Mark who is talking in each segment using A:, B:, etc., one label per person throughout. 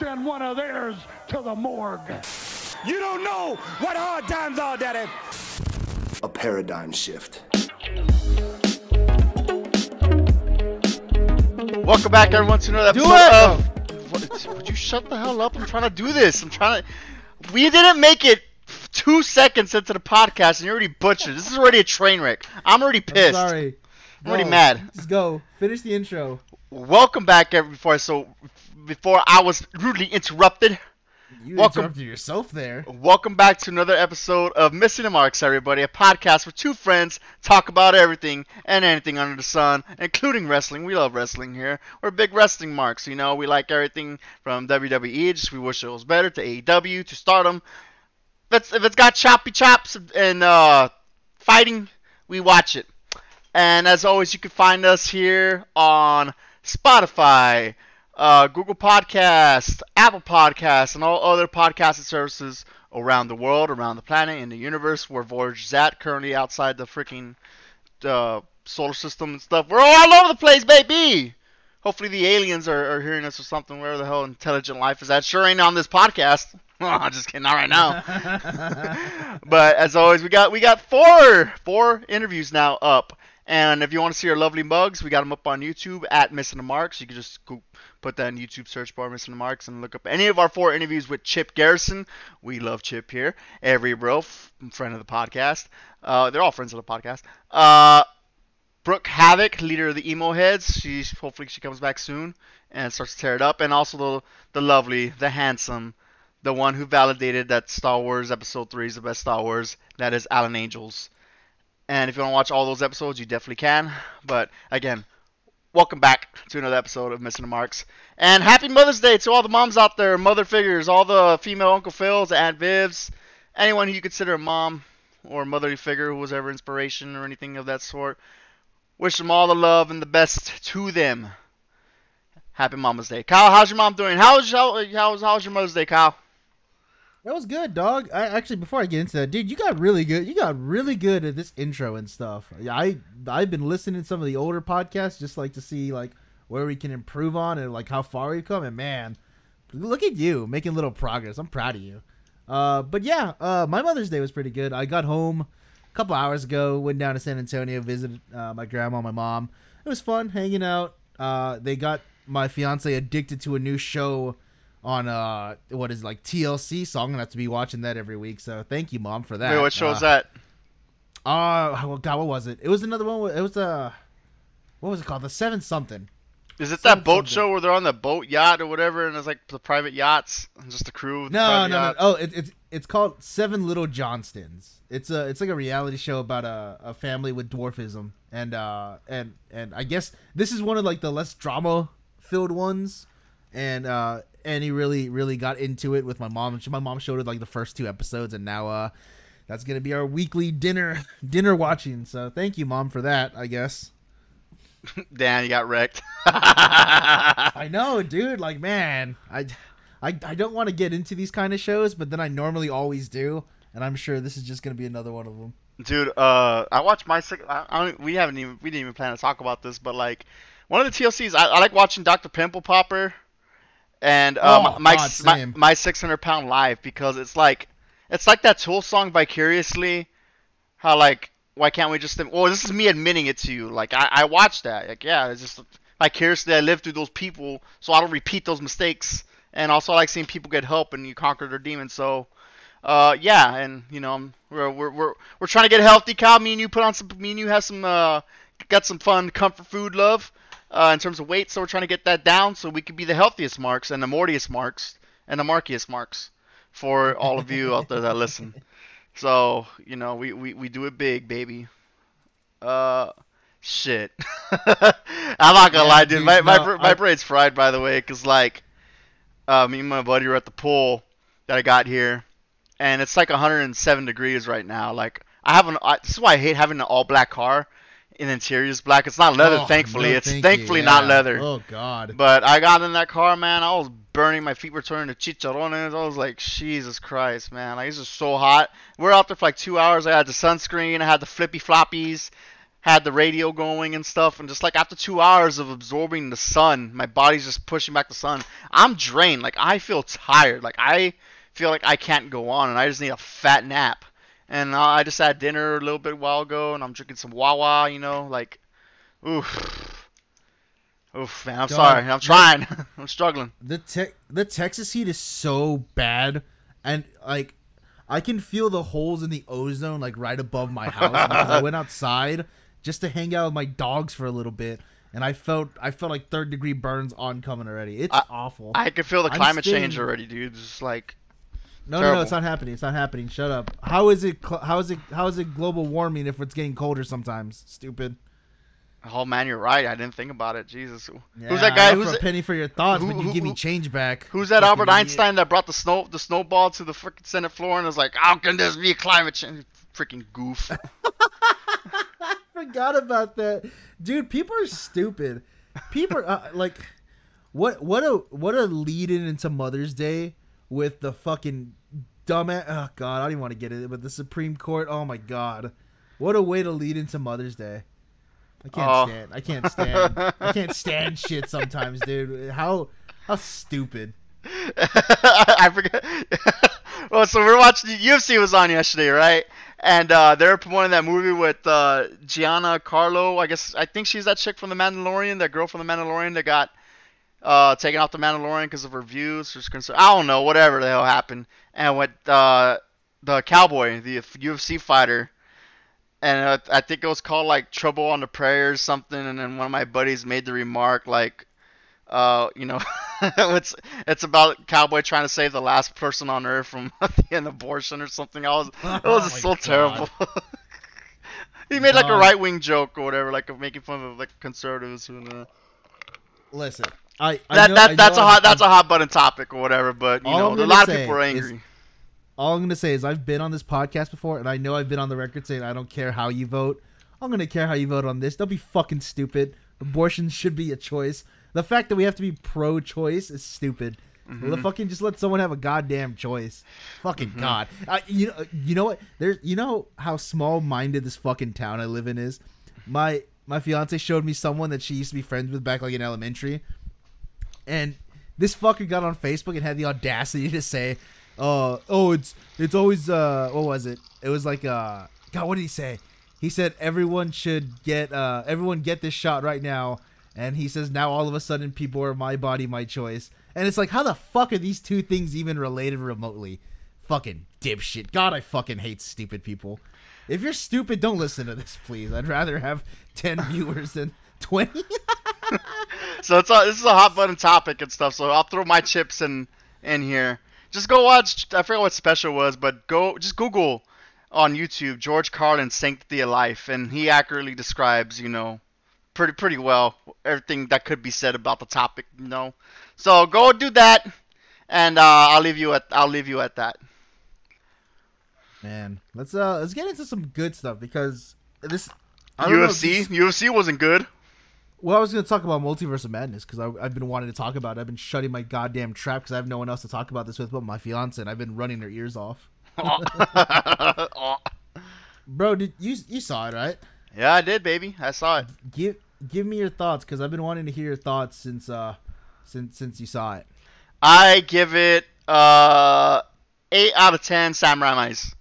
A: send one of theirs to the morgue.
B: You don't know what hard times are, Daddy.
C: A paradigm shift.
D: Welcome back, everyone, to another
E: Do
D: episode
E: it!
D: of. What, would you shut the hell up? I'm trying to do this. I'm trying to. We didn't make it two seconds into the podcast, and you're already butchered. This is already a train wreck. I'm already
E: I'm
D: pissed.
E: sorry.
D: I'm already
E: Go.
D: mad.
E: Just go. Finish the intro.
D: Welcome back, everyone. Before so, before I was rudely interrupted.
E: You
D: Welcome.
E: interrupted yourself there.
D: Welcome back to another episode of Missing the Marks, everybody. A podcast where two friends talk about everything and anything under the sun, including wrestling. We love wrestling here. We're big wrestling marks, you know. We like everything from WWE, just we wish it was better, to AEW, to Stardom. If it's, if it's got choppy chops and uh, fighting, we watch it. And as always, you can find us here on Spotify, uh, Google Podcast, Apple Podcasts, and all other podcasting services around the world, around the planet, in the universe where Voyage is at, currently outside the freaking uh, solar system and stuff. We're all over the place, baby! Hopefully the aliens are, are hearing us or something, where the hell intelligent life is at. Sure ain't on this podcast. I'm just kidding, not right now. but as always, we got we got four four interviews now up. And if you want to see our lovely mugs, we got them up on YouTube at Missing the Marks. You can just go put that in YouTube search bar, Missing the Marks, and look up any of our four interviews with Chip Garrison. We love Chip here. Every bro, friend of the podcast. Uh, they're all friends of the podcast. Uh, Brooke Havok, leader of the emo heads. She's hopefully she comes back soon and starts to tear it up. And also the the lovely, the handsome, the one who validated that Star Wars Episode Three is the best Star Wars. That is Alan Angels. And if you want to watch all those episodes, you definitely can. But again, welcome back to another episode of Missing the Marks. And happy Mother's Day to all the moms out there, mother figures, all the female Uncle Phils, Aunt Vivs, anyone who you consider a mom or motherly figure who was ever inspiration or anything of that sort. Wish them all the love and the best to them. Happy Mama's Day. Kyle, how's your mom doing? How's, how, how's, how's your Mother's Day, Kyle?
E: That was good, dog. I actually before I get into that, dude, you got really good. You got really good at this intro and stuff. I I've been listening to some of the older podcasts just like to see like where we can improve on and like how far we've come. And man, look at you making little progress. I'm proud of you. Uh, but yeah, uh, my Mother's Day was pretty good. I got home a couple hours ago. Went down to San Antonio, visited uh, my grandma, and my mom. It was fun hanging out. Uh, they got my fiance addicted to a new show on uh what is it, like TLC, so I'm gonna have to be watching that every week. So thank you, mom, for that.
D: Wait, what show is
E: uh,
D: that?
E: Uh, oh, God, what was it? It was another one. It was uh, what was it called? The Seven something.
D: Is it
E: some-
D: that boat
E: something.
D: show where they're on the boat yacht or whatever, and it's like the private yachts and just the crew? the
E: No, no, no. Oh, it, it's it's called Seven Little Johnstons. It's a it's like a reality show about a, a family with dwarfism, and uh and and I guess this is one of like the less drama filled ones, and uh and he really really got into it with my mom. My mom showed it like the first two episodes, and now uh that's gonna be our weekly dinner dinner watching. So thank you, mom, for that. I guess.
D: Dan, you got wrecked.
E: I know, dude. Like, man, I, I, I don't want to get into these kind of shows, but then I normally always do, and I'm sure this is just gonna be another one of them.
D: Dude, uh, I watched my six. I, I we haven't even we didn't even plan to talk about this, but like one of the TLCs, I, I like watching Dr. Pimple Popper and uh,
E: Oh,
D: my,
E: God,
D: my my 600 pound life because it's like it's like that Tool song vicariously. How like why can't we just? Well, this is me admitting it to you. Like I, I watched that. Like yeah, it's just vicariously I live through those people, so I don't repeat those mistakes. And also I like seeing people get help and you conquer their demons. So uh, yeah, and you know, we're we're we're we're trying to get healthy, Kyle. Me and you put on some. Me and you have some. Uh, got some fun comfort food love, uh, in terms of weight. So we're trying to get that down so we could be the healthiest marks and the mortiest marks and the markiest marks for all of you out there that listen. So you know, we we we do it big, baby. Uh, shit. I'm not gonna
E: Yeah,
D: lie, dude.
E: dude,
D: My my
E: no,
D: my
E: I-
D: brain's fried, by the way, cause like, uh, me and my buddy were at the pool that I got here, and it's like 107 degrees right now. Like, I have an. I, this is why I hate having an all black car. In interior is black. It's not leather,
E: Oh,
D: thankfully.
E: no,
D: it's
E: thank you,
D: thankfully not leather.
E: Oh God.
D: But I got in that car, man. I was burning. My feet were turning to chicharrones. I was like, Jesus Christ, man. Like, it's just so hot. We're out there for like two hours. I had the sunscreen. I had the flippy floppies. had the radio going and stuff, and just like after two hours of absorbing the sun, my body's just pushing back the sun. I'm drained. Like I feel tired. Like I feel like I can't go on, and I just need a fat nap. And I just had dinner a little bit while ago, and I'm drinking some Wawa. You know, like, oof, oof, man. I'm
E: Dog,
D: sorry. I'm trying. I'm struggling.
E: The te- the Texas heat is so bad, and like I can feel the holes in the ozone like right above my house because I went outside just to hang out with my dogs for a little bit, and I felt I felt like third degree burns oncoming already. It's
D: I-
E: awful.
D: I can feel the climate
E: staying-
D: change already, dude. Just like
E: no, no, no, it's not happening. It's not happening. Shut up. How is it? cl- How is it? How is it global warming if it's getting colder sometimes? Stupid.
D: Oh man, you're right. I didn't think about it. Jesus, who's that guy? Who's
E: a penny for your thoughts,
D: who-
E: but you
D: who-
E: give me change back.
D: who's that
E: Fucking
D: Albert
E: idiot.
D: Einstein that brought the snow the snowball to the freaking Senate floor and was like, "How can this be climate change?" Freaking goof.
E: I forgot about that, dude. People are stupid. People are uh, like, what? What a what a lead in into Mother's Day with the fucking dumbass. Oh god, I don't even want to get it, but the Supreme Court. Oh my god, what a way to lead into Mother's Day. I can't
D: Oh.
E: stand. I can't stand. I can't stand shit sometimes, dude. How how stupid.
D: I forget. well, so we're watching UFC was on yesterday, right? And uh, they're promoting that movie with uh, Gina Carano. I guess I think she's that chick from The Mandalorian, that girl from The Mandalorian that got uh, taken off The Mandalorian because of her views. Or concern. I don't know, whatever the hell happened. And with uh, the cowboy, the UFC fighter, and uh, I think it was called like Trouble on the Prairie or something. And then one of my buddies made the remark like, uh, you know, it's it's about cowboy trying to save the last person on earth from an abortion or something. I was it was
E: Oh
D: so
E: God.
D: terrible. he made like a right wing joke or whatever, like making fun of like conservatives who. Uh,
E: Listen, I, I
D: that
E: know-
D: that that's a hot that's a hot button topic or whatever, but you know a lot of people are
E: is-
D: angry.
E: all I'm gonna say is I've been on this podcast before, and I know I've been on the record saying I don't care how you vote. I'm gonna care how you vote on this. Don't be fucking stupid. Abortion should be a choice. The fact that we have to be pro-choice is stupid.
D: Mm-hmm.
E: Fucking just let someone have a goddamn choice. Fucking god. I, you know, you know what? There's, you know how small-minded this fucking town I live in is. My my fiance showed me someone that she used to be friends with back like in elementary, and this fucker got on Facebook and had the audacity to say, "Uh, oh, it's it's always uh, what was it? It was like uh, God, what did he say? He said everyone should get uh, everyone get this shot right now." And he says now all of a sudden people are my body, my choice. And it's like, how the fuck are these two things even related remotely? Fucking dipshit. God, I fucking hate stupid people. If you're stupid, don't listen to this, please. I'd rather have 10 viewers than 20.
D: So it's a, this is a hot button topic and stuff. So I'll throw my chips in in here. Just go watch. I forget what special was, but go just Google on YouTube George Carlin Sanctity of Life, and he accurately describes, you know, pretty pretty well everything that could be said about the topic. You know, so go do that, and uh, I'll leave you at I'll leave you at that.
E: Man, let's uh let's get into some good stuff because this I don't know
D: UFC
E: this-
D: UFC wasn't good.
E: Well, I was gonna talk about Multiverse of Madness because I've been wanting to talk about. it. I've been shutting my goddamn trap because I have no one else to talk about this with but my fiance, and I've been running her ears off. Bro, did you you saw it right?
D: yeah, I did, baby. I saw it.
E: Give give me your thoughts because I've been wanting to hear your thoughts since uh since since you saw it.
D: I give it uh eight out of ten. Sam Raimi's.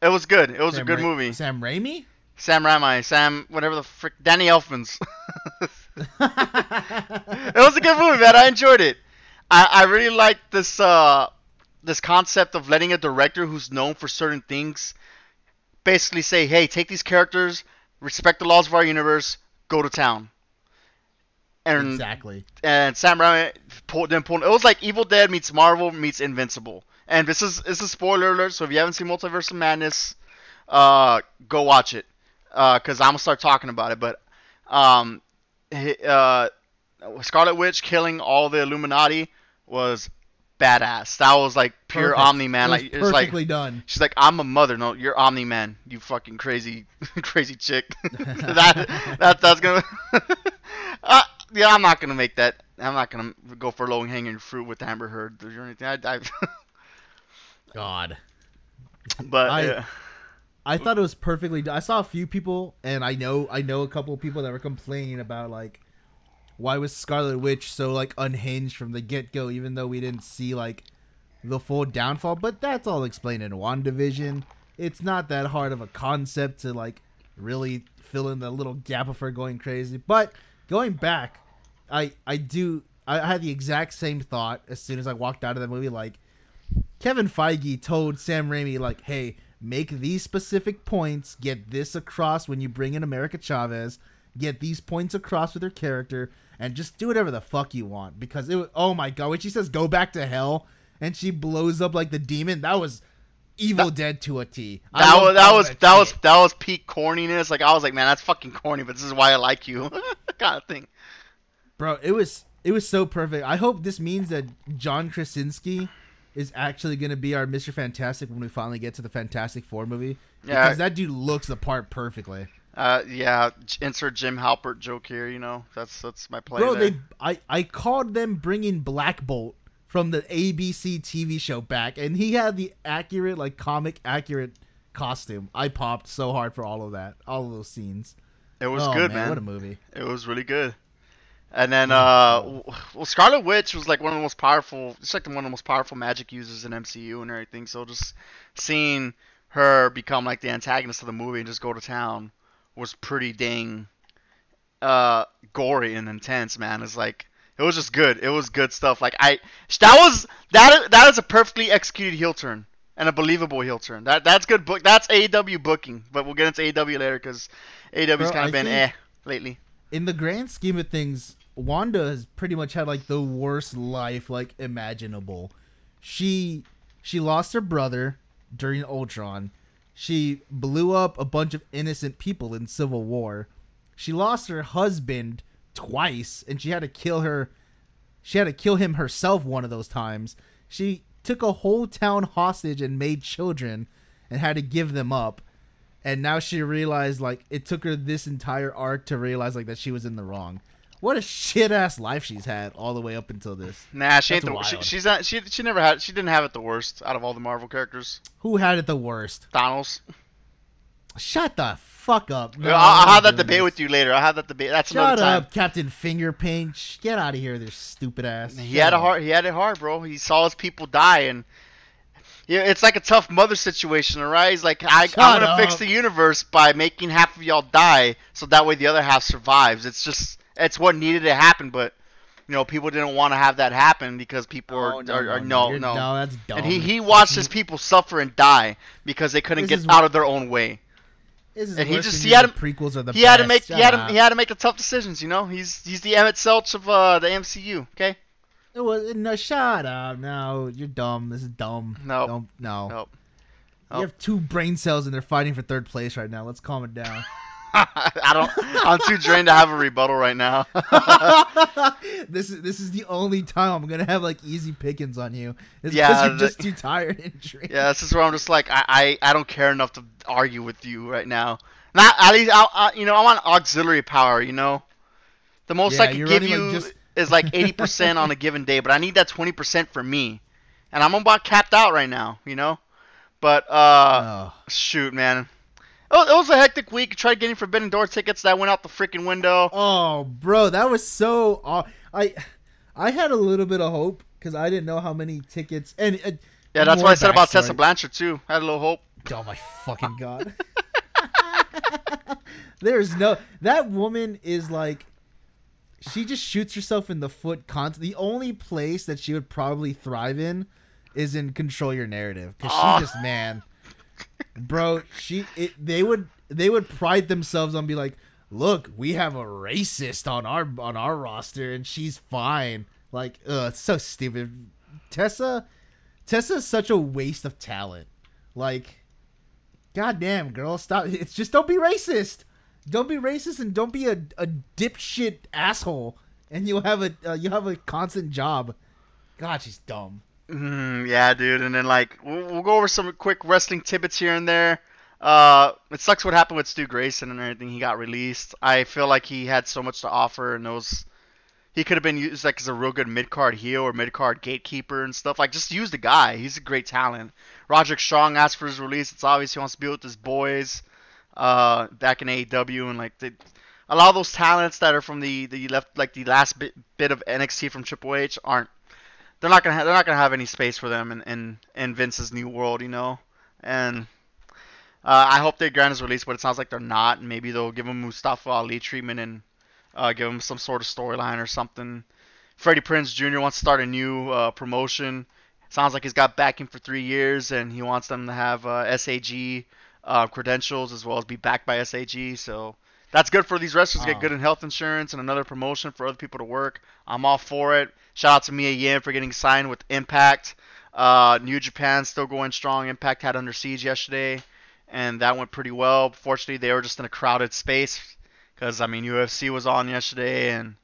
D: It was good. It was
E: Sam
D: a good
E: Ra-
D: movie.
E: Sam Raimi.
D: Sam Raimi, Sam, whatever the frick, Danny Elfman's. it was a good movie, man. I enjoyed it. I, I really like this uh this concept of letting a director who's known for certain things basically say, "Hey, take these characters, respect the laws of our universe, go to town." And
E: exactly.
D: and Sam Raimi pulled then pulled. It was like Evil Dead meets Marvel meets Invincible. And this is this is spoiler alert. So if you haven't seen Multiverse of Madness, uh, go watch it. Uh, cause I'm gonna start talking about it. But um, uh, Scarlet Witch killing all the Illuminati was badass. That was like pure
E: Perfect.
D: Omni Man.
E: It was
D: Like it's like
E: perfectly done.
D: She's like, I'm a mother. No, you're Omni Man. You fucking crazy, crazy chick. that that that's gonna. uh, yeah, I'm not gonna make that. I'm not gonna go for low hanging fruit with Amber Heard or anything. I, I,
E: God.
D: but
E: I-
D: yeah.
E: I thought it was perfectly. I saw a few people, and I know I know a couple of people that were complaining about like why was Scarlet Witch so like unhinged from the get go, even though we didn't see like the full downfall. But that's all explained in WandaVision. It's not that hard of a concept to like really fill in the little gap of her going crazy. But going back, I I do I had the exact same thought as soon as I walked out of the movie. Like Kevin Feige told Sam Raimi, like, hey, make these specific points, get this across when you bring in America Chavez, get these points across with her character, and just do whatever the fuck you want. Because it was, oh my god, when she says go back to hell and she blows up like the demon, that was Evil Dead to a T.
D: That was that was that was that was peak corniness. Like I was like, man, that's fucking corny, but this is why I like you, kind of thing.
E: Bro, it was it was so perfect. I hope this means that John Krasinski is actually going to be our Mr. Fantastic when we finally get to the Fantastic Four movie.
D: Yeah.
E: Because that dude looks the part perfectly.
D: Uh, yeah, insert Jim Halpert joke here. You know, that's that's my play.
E: Bro,
D: there.
E: they I I called them bringing Black Bolt from the ABC TV show back and he had the accurate like comic accurate costume. I popped so hard for all of that. All of those scenes.
D: it was
E: oh,
D: good,
E: man,
D: man.
E: What a movie.
D: It was really good. And then, uh, well, Scarlet Witch was like one of the most powerful. It's like one of the most powerful magic users in MCU and everything. So just seeing her become like the antagonist of the movie and just go to town was pretty dang uh gory and intense, man. It's like it was just good. It was good stuff. Like I that was that that is a perfectly executed heel turn and a believable heel turn. That that's good book. That's AEW booking, but we'll get into AEW later because AEW's kind of been eh lately.
E: in the grand scheme of things, Wanda has pretty much had like the worst life like imaginable. She she lost her brother during Ultron. She blew up a bunch of innocent people in Civil War. She lost her husband twice and she had to kill her she had to kill him herself one of those times. She took a whole town hostage and made children and had to give them up and now she realized like it took her this entire arc to realize like that she was in the wrong. What a shit ass life she's had all the way up until this.
D: Nah, she ain't
E: That's
D: the. She, she's not. She she never had. She didn't have it the worst out of all the Marvel characters.
E: Who had it the worst?
D: Thanos.
E: Shut the fuck up. Uh, no,
D: I'll, I'll have that debate
E: this.
D: with you later. I'll have that debate. That's
E: Shut
D: another time.
E: up, Captain Fingerpaint. Sh- Get out of here, this stupid ass.
D: He
E: Shut
D: had a
E: up.
D: hard. He had it hard, bro. He saw his people die, and yeah, it's like a tough mother situation, alright? He's like, I, I'm gonna fix the universe by making half of y'all die, so that way the other half survives. It's just, it's what needed to happen, but you know, people didn't want to have that happen because people
E: Oh,
D: are,
E: no,
D: are,
E: no,
D: are
E: no,
D: no, no.
E: no, that's dumb.
D: And he he watched his people suffer and die because they couldn't
E: This
D: get out of their own way.
E: This is
D: and he just- he had to-
E: prequels are the
D: he had to make
E: Shut
D: he had to, he had to make the tough decisions. You know, he's he's the Emet-Selch of uh, the MCU. Okay,
E: It was no. Shut up. No, you're dumb. This is dumb.
D: Nope.
E: Don't, no.
D: nope.
E: You have two brain cells and they're fighting for third place right now. Let's calm it down.
D: I don't. I'm too drained to have a rebuttal right now.
E: this is this is the only time I'm gonna have like easy pickings on you. It's
D: Yeah,
E: because you're
D: the-
E: just too tired and drained.
D: yeah, this is where I'm just like I, I, I don't care enough to argue with you right now. Not at least I, I you know I want auxiliary power. You know, the most
E: Yeah,
D: I can give you
E: like, just-
D: is like 80% on a given day, but I need that 20% for me, and I'm about capped out right now. You know, but uh.
E: Oh.
D: Shoot, man. Oh, it was a hectic week. Tried getting Forbidden Door tickets. That went out the freaking window.
E: Oh, bro, that was so. aw- I I had a little bit of hope because I didn't know how many tickets. And uh,
D: Yeah, that's what I said about. Tessa Blanchard too. I had a little hope.
E: Oh my fucking god. There's no that woman is like she just shoots herself in the foot constantly. The only place that she would probably thrive in is in control your narrative cuz
D: Aw.
E: she just man bro, she it they would they would pride themselves on be like, "Look, we have a racist on our on our roster and she's fine." Like, ugh, so stupid. Tessa Tessa is such a waste of talent. Like goddamn, girl, stop. It's just don't be racist. Don't be racist and don't be a, a dipshit asshole and you'll have a uh, you'll have a constant job. God, she's dumb.
D: Mm, yeah, dude. And then like we'll, we'll go over some quick wrestling tidbits here and there. Uh, it sucks what happened with Stu Grayson and everything. He got released. I feel like he had so much to offer, and those, he could have been used like as a real good mid card heel or mid card gatekeeper and stuff. Like just use the guy. He's a great talent. Roderick Strong asked for his release. It's obvious he wants to be with his boys uh, back in AEW and like a lot of those talents that are from the the left like the last bit bit of NXT from Triple H aren't. They're not gonna ha- they're not gonna have any space for them in, in, in Vince's new world, you know. And uh, I hope they grant his release, but it sounds like they're not. Maybe they'll give him Mustafa Ali treatment and uh, give him some sort of storyline or something. Freddie Prinze Jr. wants to start a new uh, promotion. Sounds like he's got backing for three years, and he wants them to have uh, SAG uh, credentials as well as be backed by SAG. So that's good for these wrestlers to get good in health insurance and another promotion for other people to work. I'm all for it. Shout out to Mia Yim for getting signed with Impact. Uh, New Japan still going strong. Impact had Under Siege yesterday, and that went pretty well. Fortunately, they were just in a crowded space because I mean UFC was on yesterday, and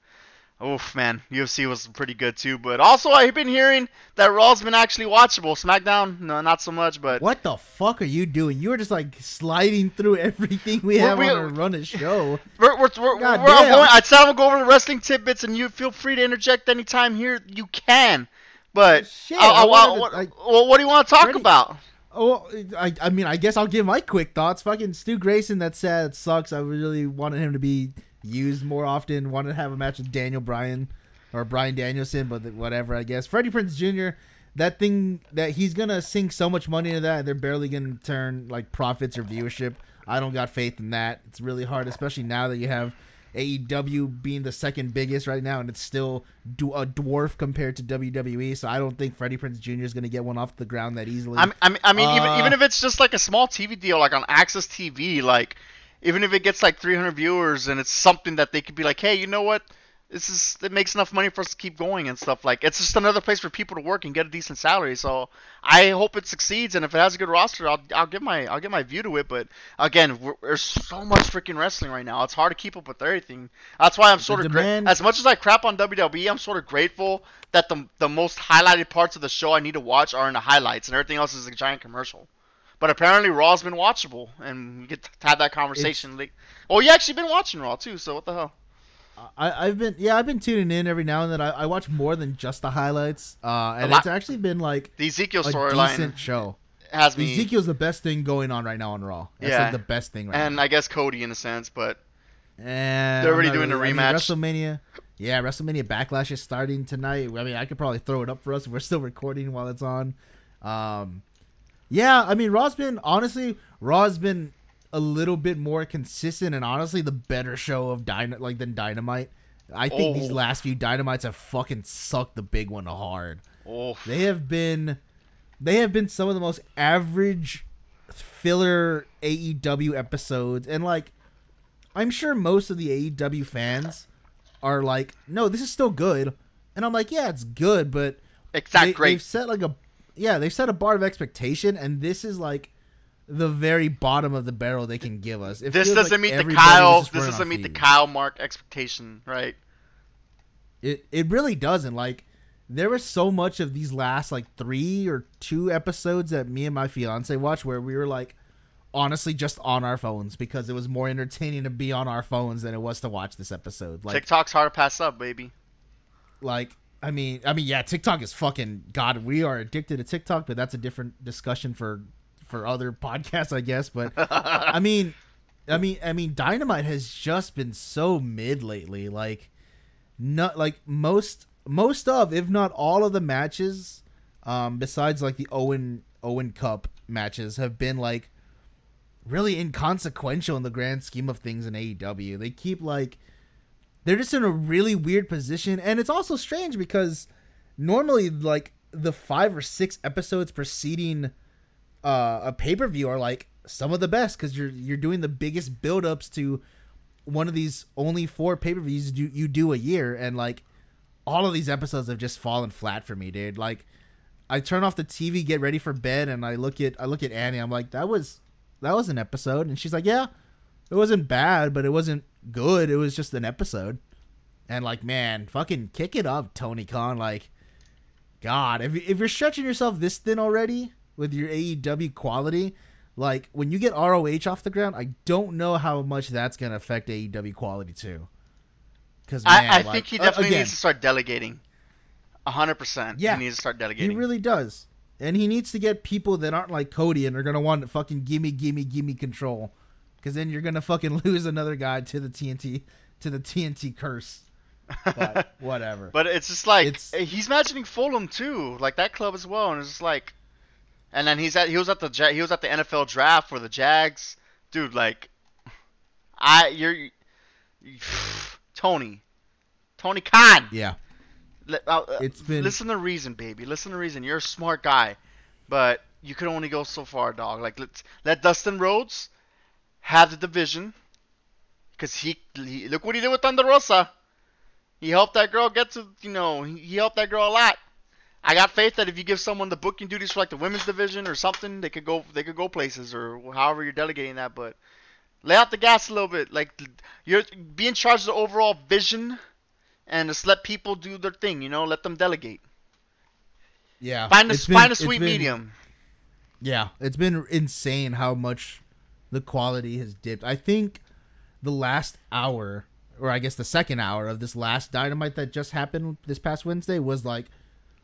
D: oof, man, UFC was pretty good too. But also, I've been hearing that Raw's been actually watchable. SmackDown, no, not so much, but
E: What the fuck are you doing? You were just like sliding through everything we have
D: we-
E: on our run a show.
D: We're, we're, we're,
E: God
D: we're
E: damn.
D: going, I said I'm go over the wrestling tidbits, and you feel free to interject anytime here. You can, but
E: Shit,
D: I- I-
E: I to-
D: what, well, what do you want to talk about?
E: Oh, I, I mean, I guess I'll give my quick thoughts. Fucking Stu Grayson, that's sad. It sucks. I really wanted him to be used more often. Wanted to have a match with Daniel Bryan or Bryan Danielson, but whatever, I guess. Freddie Prinze Jr., that thing that he's going to sink so much money into that, they're barely going to turn like profits or viewership. I don't got faith in that. It's really hard, especially now that you have AEW being the second biggest right now, and it's still a dwarf compared to WWE. So I don't think Freddie Prinze Jr. is going to get one off the ground that easily.
D: I mean, I mean, mean even
E: Uh,
D: even if it's just like a small TV deal, like on Access TV, like even if it gets like 300 viewers and it's something that they could be like, hey, you know what? This is it makes enough money for us to keep going and stuff. Like it's just another place for people to work and get a decent salary. So I hope it succeeds, and if it has a good roster, I'll I'll give my I'll give my view to it. But again, there's so much freaking wrestling right now. It's hard to keep up with everything. That's why I'm sort of gra- as much as I crap on WWE, I'm sort of grateful that the the most highlighted parts of the show I need to watch are in the highlights, and everything else is a giant commercial. But apparently Raw's been watchable, and we get to have that conversation. Like, oh, you actually been watching Raw too, so what the hell?
E: I, I've been yeah I've been tuning in every now and then. I, I watch more than just the highlights, uh, and
D: lot-
E: it's actually been like
D: The Ezekiel storyline
E: show.
D: has me,
E: Ezekiel's the best thing going on right now on Raw. That's
D: Yeah.
E: like the best thing right now.
D: and
E: now.
D: I guess Cody in a sense, but
E: And
D: They're already doing a
E: really- I mean,
D: rematch.
E: WrestleMania. Yeah, WrestleMania Backlash is starting tonight. I mean, I could probably throw it up for us if we're still recording while it's on. Um, yeah, I mean, Raw's been honestly, Raw's been a little bit more consistent and honestly the better show of Dyna like than Dynamite. I think these
D: Oh.
E: last few Dynamites have fucking sucked the big one hard.
D: oh,
E: They have been they have been some of the most average filler AEW episodes and like I'm sure most of the AEW fans are like, "No, this is still good." And I'm like, "Yeah, it's good, but
D: Exactly.
E: they, they've set like a yeah, they've set a bar of expectation and this is like the very bottom of the barrel they can give us. It
D: This doesn't
E: like
D: meet the Kyle. This doesn't meet the. Kyle Mark expectation, right?
E: It it really doesn't. Like there was so much of these last like three or two episodes that me and my fiance watched where we were like honestly just on our phones because it was more entertaining to be on our phones than it was to watch this episode. Like
D: TikTok's hard to pass up, baby.
E: like I mean I mean yeah, TikTok is fucking god, we are addicted to TikTok, but that's a different discussion for for other podcasts, I guess. But I mean I mean I mean Dynamite has just been so mid lately. Like not like most most of if not all of the matches um besides like the Owen Owen Cup matches have been like really inconsequential in the grand scheme of things in AEW. They keep like they're just in a really weird position and it's also strange because normally like the 5 or 6 episodes preceding uh, a pay-per-view are like some of the best cuz you're you're doing the biggest build-ups to one of these only four pay-per-views you, you do a year and like all of these episodes have just fallen flat for me dude. Like i turn off the tv get ready for bed and i look at i look at annie i'm like that was that was an episode and she's like yeah it wasn't bad but it wasn't good it was just an episode and like man fucking kick it up tony khan like god if, if you're stretching yourself this thin already with your aew quality like when you get roh off the ground i don't know how much that's going to affect aew quality too Because
D: I, I think he uh, definitely
E: again,
D: needs to start delegating. hundred percent.
E: Yeah.
D: he needs to start delegating.
E: He really does. And he needs to get people that aren't like Cody and are gonna want to fucking gimme, gimme, gimme control. Because then you're gonna fucking lose another guy to the TNT to the TNT curse. But whatever.
D: But it's just like
E: It's-
D: he's imagining Fulham too, like that club as well, and it's just like, and then he's at he was at the he was at the NFL draft for the Jags, dude. Like, I you're Tony, Tony Khan.
E: yeah.
D: Uh, uh,
E: It's been-
D: listen to reason, baby. Listen to reason. You're a smart guy, but you can only go so far, dog. Like let let Dustin Rhodes have the division, cause he, he look what he did with Thunder Rosa. He helped that girl get to you know he, he helped that girl a lot. I got faith that if you give someone the booking duties for like the women's division or something, they could go they could go places or however you're delegating that. But lay out the gas a little bit. Like you're be in charge of the overall vision and just let people do their thing. You know, let them delegate.
E: Yeah.
D: Find a
E: been-
D: find a sweet
E: been-
D: medium.
E: Yeah, it's been insane how much the quality has dipped. I think the last hour, or I guess the second hour of this last dynamite that just happened this past Wednesday was like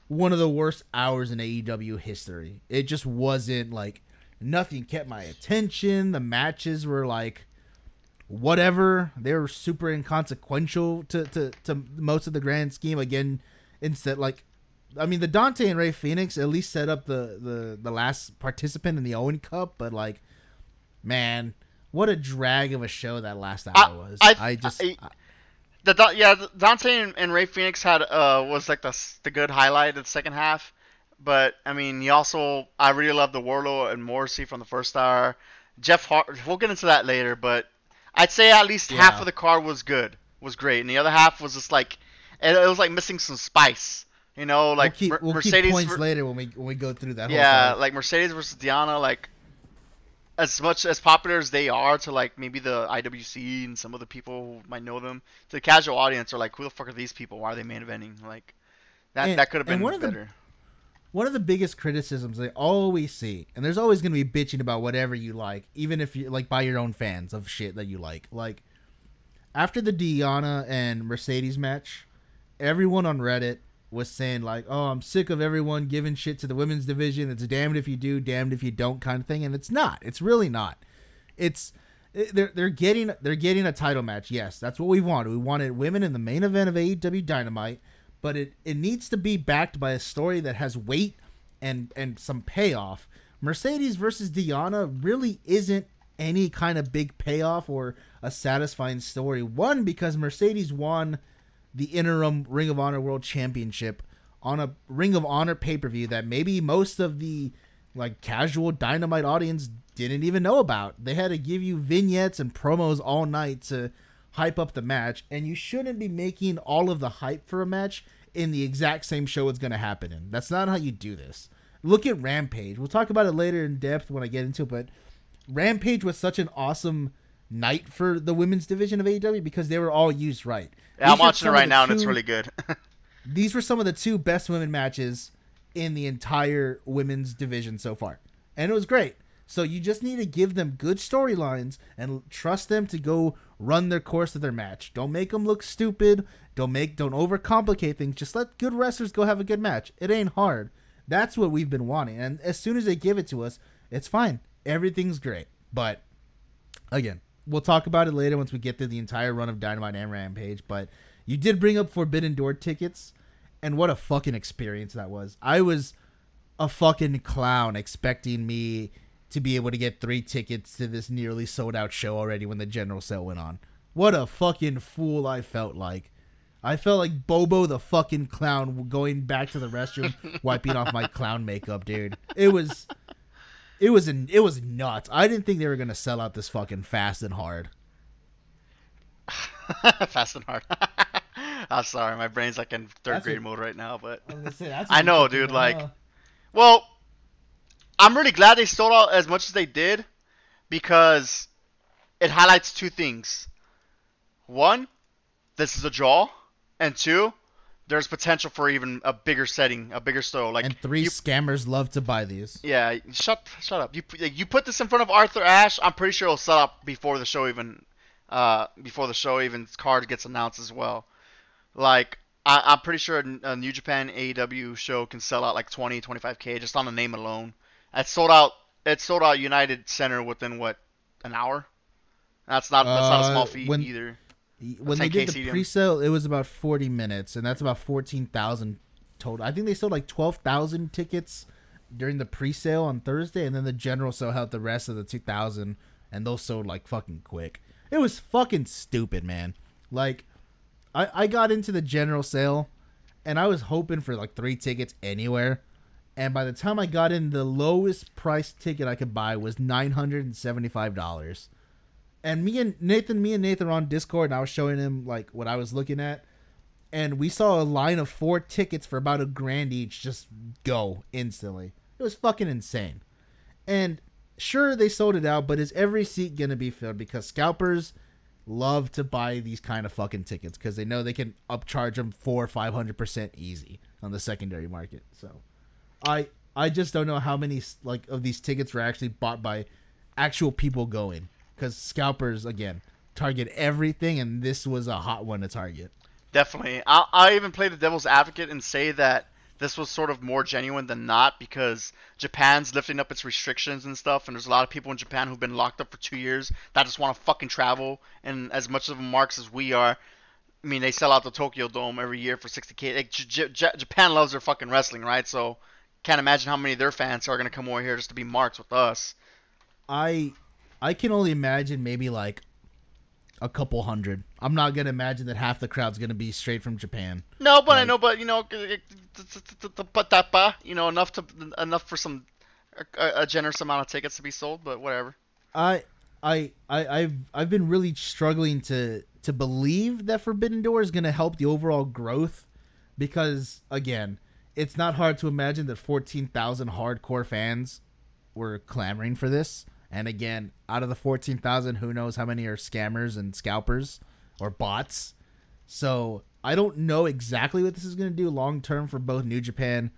E: one of the worst hours in AEW history. It just wasn't like nothing kept my attention. The matches were like whatever. They were super inconsequential to, to, to most of the grand scheme. Again, instead like I mean, the Dante and Rey Fenix at least set up the, the, the last participant in the Owen Cup, but like, man, what a drag of a show that last hour
D: I-
E: was.
D: I-
E: I, just,
D: I- The yeah, Dante and, and Rey Fenix had uh was like the the good highlight of the second half. But I mean, he also I really love the Wardlow and Morrissey from the first hour. Jeff Hart, we'll get into that later, but I'd say at least half of the card was good, was great, and the other half was just like it, it was like missing some spice. You know, like
E: we'll keep, we'll
D: Mercedes.
E: keep points
D: ver-
E: later when we when we go through that. whole
D: yeah, like Mercedes versus Diana, like as much as popular as they are to like maybe the IWC and some of the people who might know them, to the casual audience are like, who the fuck are these people? Why are they main eventing? Like that
E: And-
D: that could have been
E: one of the- one of the biggest criticisms they always see, and there's always going to be bitching about whatever you like, even if you like by your own fans of shit that you like. Like after the Diana and Mercedes match, everyone on Reddit was saying like, "Oh, I'm sick of everyone giving shit to the women's division. It's damned if you do, damned if you don't kind of thing." And it's not. It's really not. It's they're they're getting they're getting a title match. Yes, that's what we wanted. We wanted women in the main event of AEW Dynamite, but it it needs to be backed by a story that has weight and and some payoff. Mercedes versus Diana really isn't any kind of big payoff or a satisfying story. One because Mercedes won the interim Ring of Honor World Championship on a Ring of Honor pay-per-view that maybe most of the like casual Dynamite audience didn't even know about. They had to give you vignettes and promos all night to hype up the match, and you shouldn't be making all of the hype for a match in the exact same show it's going to happen in. That's not how you do this. Look at Rampage. We'll talk about it later in depth when I get into it, but Rampage was such an awesome night for the women's division of AEW because they were all used right.
D: Yeah, I'm watching it right now and it's really good.
E: these were some of the two best women matches in the entire women's division so far. And it was great. So you just need to give them good storylines and trust them to go run their course of their match. Don't make them look stupid. Don't make don't overcomplicate things. Just let good wrestlers go have a good match. It ain't hard. That's what we've been wanting. And as soon as they give it to us, it's fine. Everything's great. But again, we'll talk about it later once we get through the entire run of Dynamite and Rampage. But you did bring up Forbidden Door tickets, and what a fucking experience that was. I was a fucking clown expecting me to be able to get three tickets to this nearly sold out show already when the general sale went on. What a fucking fool I felt like. I felt like Bobo the fucking clown going back to the restroom, wiping off my clown makeup, dude. It was it was an, it was nuts. I didn't think they were gonna sell out this fucking fast and hard.
D: Fast and hard. I'm sorry, my brain's like in third
E: That's
D: grade mode right now, but
E: I, was gonna say,
D: I know, dude, like-
E: uh,
D: Well, I'm really glad they sold out as much as they did because it highlights two things. One, this is a draw, and two, there's potential for even a bigger setting, a bigger store. Like
E: and three
D: you-
E: scammers love to buy these.
D: yeah, shut shut up. You like, you put this in front of Arthur Ashe, I'm pretty sure it'll sell out before the show even uh before the show even card gets announced as well. Like I, I'm pretty sure a New Japan AEW show can sell out like 20, 25k just on the name alone. It sold out. It sold out United Center within what an hour. That's not that's not a small
E: Uh,
D: feat
E: when-
D: either.
E: When they did the pre-sale, it was about 40 minutes, and that's about 14,000 total. I think they sold like 12,000 tickets during the pre-sale on Thursday, and then the general sold out the rest of the 2,000, and those sold like fucking quick. It was fucking stupid, man. Like, I I got into the general sale, and I was hoping for like three tickets anywhere. And by the time I got in, the lowest price ticket I could buy was nine hundred and seventy-five dollars. And me and Nathan, me and Nathan on Discord, and I was showing him like what I was looking at, and we saw a line of four tickets for about a grand each just go instantly. It was fucking insane. And sure, they sold it out, but is every seat gonna be filled? Because scalpers love to buy these kind of fucking tickets because they know they can upcharge them four or five hundred percent easy on the secondary market. So, I I just don't know how many like of these tickets were actually bought by actual people going because scalpers again target everything, and this was a hot one to target.
D: Definitely. I I even play the devil's advocate and say that this was sort of more genuine than not because Japan's lifting up its restrictions and stuff, and there's a lot of people in Japan who've been locked up for two years that just want to fucking travel. And as much of a marks as we are, I mean, they sell out the Tokyo Dome every year for 60k. Like, J- J- Japan loves their fucking wrestling, right? So can't imagine how many of their fans are gonna come over here just to be marks with us.
E: I I can only imagine maybe like a couple hundred. I'm not gonna imagine that half the crowd's gonna be straight from Japan.
D: No, but I know, but you know, you know, enough to enough for some a, a generous amount of tickets to be sold, but whatever.
E: I I I I've I've been really struggling to to believe that Forbidden Door is gonna help the overall growth because again, it's not hard to imagine that fourteen thousand hardcore fans were clamoring for this. And again, out of the fourteen thousand, who knows how many are scammers and scalpers or bots. So I don't know exactly what this is going to do long term for both New Japan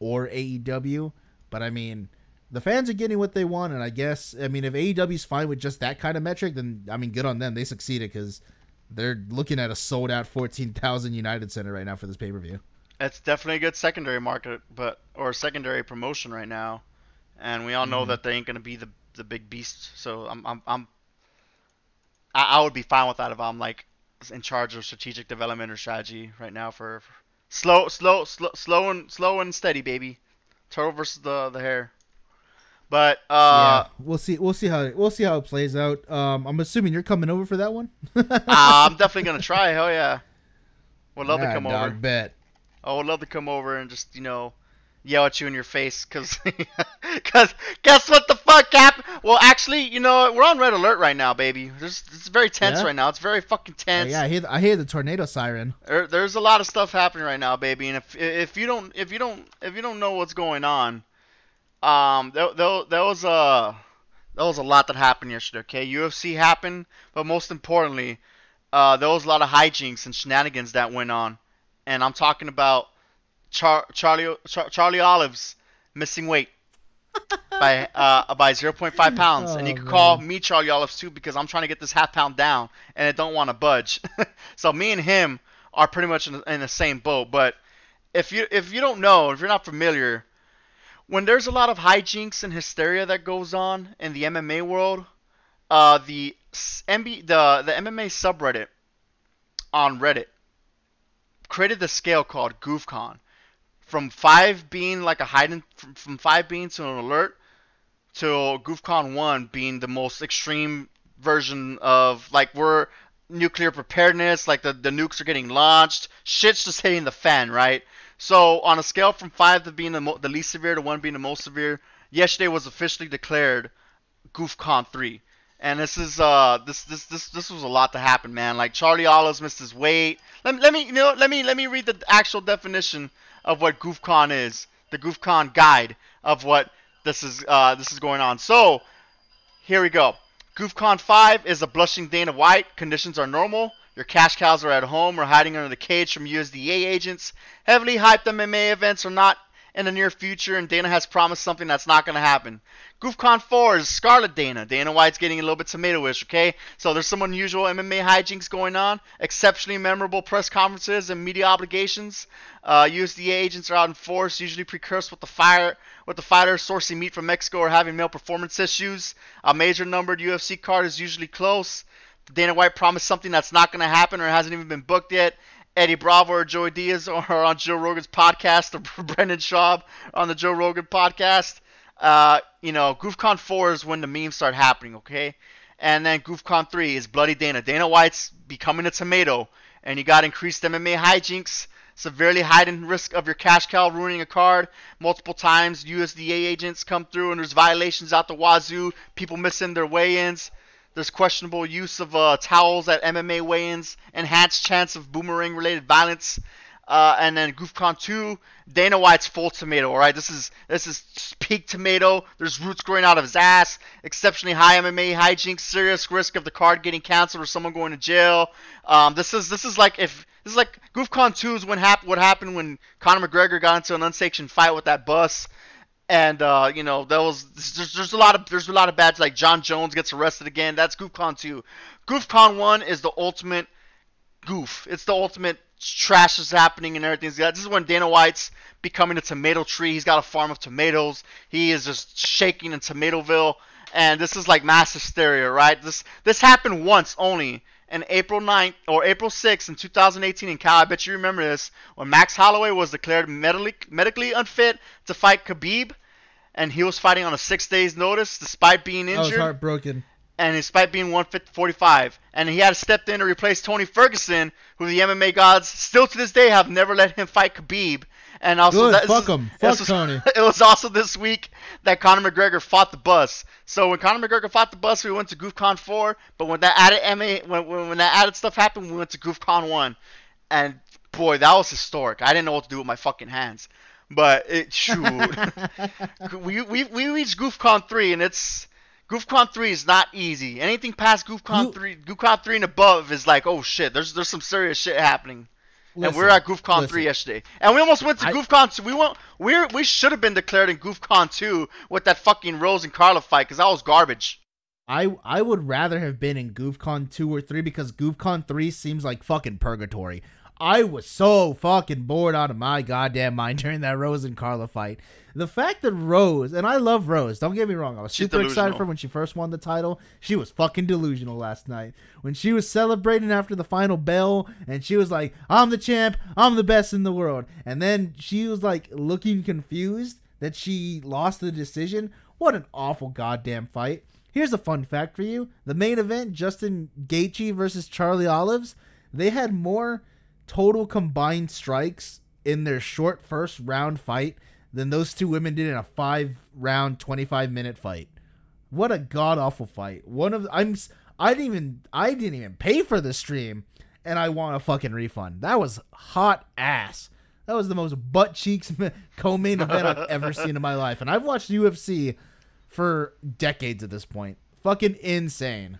E: or AEW, but I mean, the fans are getting what they want, and I guess I mean if AEW's fine with just that kind of metric, then I mean good on them. They succeeded because they're looking at a sold out fourteen thousand United Center right now for this pay per view.
D: It's definitely a good secondary market, but or secondary promotion right now, and we all know mm-hmm. that they ain't gonna be the the big beast. So I'm I'm, I'm I, I would be fine with that if I'm like in charge of strategic development or strategy right now for, for slow slow slow slow and slow and steady, baby. Turtle versus the the hair. But uh,
E: yeah, we'll see. We'll see how we'll see how it plays out. Um, I'm assuming you're coming over for that one.
D: I'm definitely gonna try. Hell yeah. Would love to
E: Yeah,
D: come
E: dog,
D: over.
E: Bet.
D: I would love to come over and just, you know, yell at you in your face, cause, cause guess what the fuck happened? Well, actually, you know, we're on red alert right now, baby. There's, it's very tense
E: Yeah?
D: right now. It's very fucking
E: Oh,
D: tense.
E: yeah, I hear I hear the tornado siren.
D: There, there's a lot of stuff happening right now, baby. And if if you don't if you don't if you don't know what's going on, um, there, there, there was a there was a lot that happened yesterday. Okay, UFC happened, but most importantly, uh, there was a lot of hijinks and shenanigans that went on, and I'm talking about Char- Charlie Char- Charlie Olives missing weight by uh, by 0.5 pounds, and you
E: Oh,
D: can call me Charlie Olives too because I'm trying to get this half pound down, and I don't want to budge. so me and him are pretty much in, the- in the same boat. But if you if you don't know, if you're not familiar, when there's a lot of hijinks and hysteria that goes on in the MMA world, uh, the MB the the MMA subreddit on Reddit created the scale called GoofCon. From five being like a hiding, from, five being to an alert, to GoofCon one being the most extreme version of like we're nuclear preparedness, like the, the nukes are getting launched, shit's just hitting the fan, right? So on a scale from five to being the, mo- the least severe to one being the most severe, yesterday was officially declared GoofCon three. And this is uh this this this this was a lot to happen, man. Like Charlie Olives missed his weight. Let let me you know let me let me read the actual definition of what GoofCon is. The GoofCon guide of what this is uh this is going on. So here we go. GoofCon 5 is a blushing Dana White. Conditions are normal. Your cash cows are at home or hiding under the cage from USADA agents. Heavily hyped MMA events are not in the near future, and Dana has promised something that's not going to happen. GoofCon 4 is Scarlet Dana. Dana White's getting a little bit tomato-ish, okay? So there's some unusual MMA hijinks going on, exceptionally memorable press conferences and media obligations. Uh, USADA agents are out in force, usually precursed with the fire with the fighters sourcing meat from Mexico or having male performance issues. A major numbered UFC card is usually close. Dana White promised something that's not going to happen or hasn't even been booked yet. Eddie Bravo or Joey Diaz are on Joe Rogan's podcast, or Brendan Schaub on the Joe Rogan podcast. Uh, you know, GoofCon 4 is when the memes start happening, okay? And then GoofCon 3 is Bloody Dana. Dana White's becoming a tomato, and you got increased MMA hijinks, severely heightened risk of your cash cow ruining a card multiple times. USADA agents come through, and there's violations out the wazoo, people missing their weigh-ins. There's questionable use of uh, towels at MMA weigh-ins, enhanced chance of boomerang-related violence, uh, and then GoofCon 2, Dana White's full tomato. All right, this is this is peak tomato. There's roots growing out of his ass. Exceptionally high MMA hijinks. Serious risk of the card getting canceled or someone going to jail. Um, this is this is like if this is like GoofCon 2 is when hap- what happened when Conor McGregor got into an unsanctioned fight with that bus and uh, you know there was there's, there's a lot of there's a lot of bad like Jon Jones gets arrested again. That's GoofCon 2. GoofCon 1 is the ultimate goof. It's the ultimate trash is happening and everything's This is when Dana White's becoming a tomato tree. He's got a farm of tomatoes. He is just shaking in Tomatoville, and this is like mass hysteria, right? This this happened once only. In April 9th or April 6th in 2018 in Cal, I bet you remember this, when Max Holloway was declared medically, medically unfit to fight Khabib, and he was fighting on a six days notice despite being
E: I was
D: injured
E: heartbroken.
D: and despite being 145, and he had stepped in to replace Tony Ferguson, who the MMA gods still to this day have never let him fight Khabib. And also,
E: Good, fuck him. Fuck
D: was-
E: Tony.
D: It was also this week that Conor McGregor fought the bus. So when Conor McGregor fought the bus, we went to GoofCon 4. But when that added MMA, when, when, when that added stuff happened, we went to GoofCon 1. And boy, that was historic. I didn't know what to do with my fucking hands. But it shoot, we, we we reached GoofCon 3, and it's GoofCon 3 is not easy. Anything past GoofCon
E: You-
D: 3, GoofCon 3 and above is like, oh shit, there's there's some serious shit happening. And we're at GoofCon
E: listen.
D: 3 yesterday. And we almost went to
E: I-
D: GoofCon 2. We went we we should have been declared in GoofCon 2 with that fucking Rose and Carla fight cuz that was garbage.
E: I I would rather have been in GoofCon two or three because GoofCon three seems like fucking purgatory. I was so fucking bored out of my goddamn mind during that Rose and Carla fight. The fact that Rose and I love Rose, don't get me wrong, I was
D: She's
E: super excited for when she first won the title. She was fucking delusional last night when she was celebrating after the final bell and she was like, "I'm the champ, I'm the best in the world," and then she was like looking confused that she lost the decision. What an awful goddamn fight. Here's a fun fact for you. The main event, Justin Gaethje versus Charlie Olives, they had more total combined strikes in their short first round fight than those two women did in a five round, 25 minute fight. What a god awful fight. One of I'm I didn't even I didn't even pay for the stream and I want a fucking refund. That was hot ass. That was the most butt cheeks co-main event I've ever seen in my life and I've watched UFC for decades at this point. Fucking insane.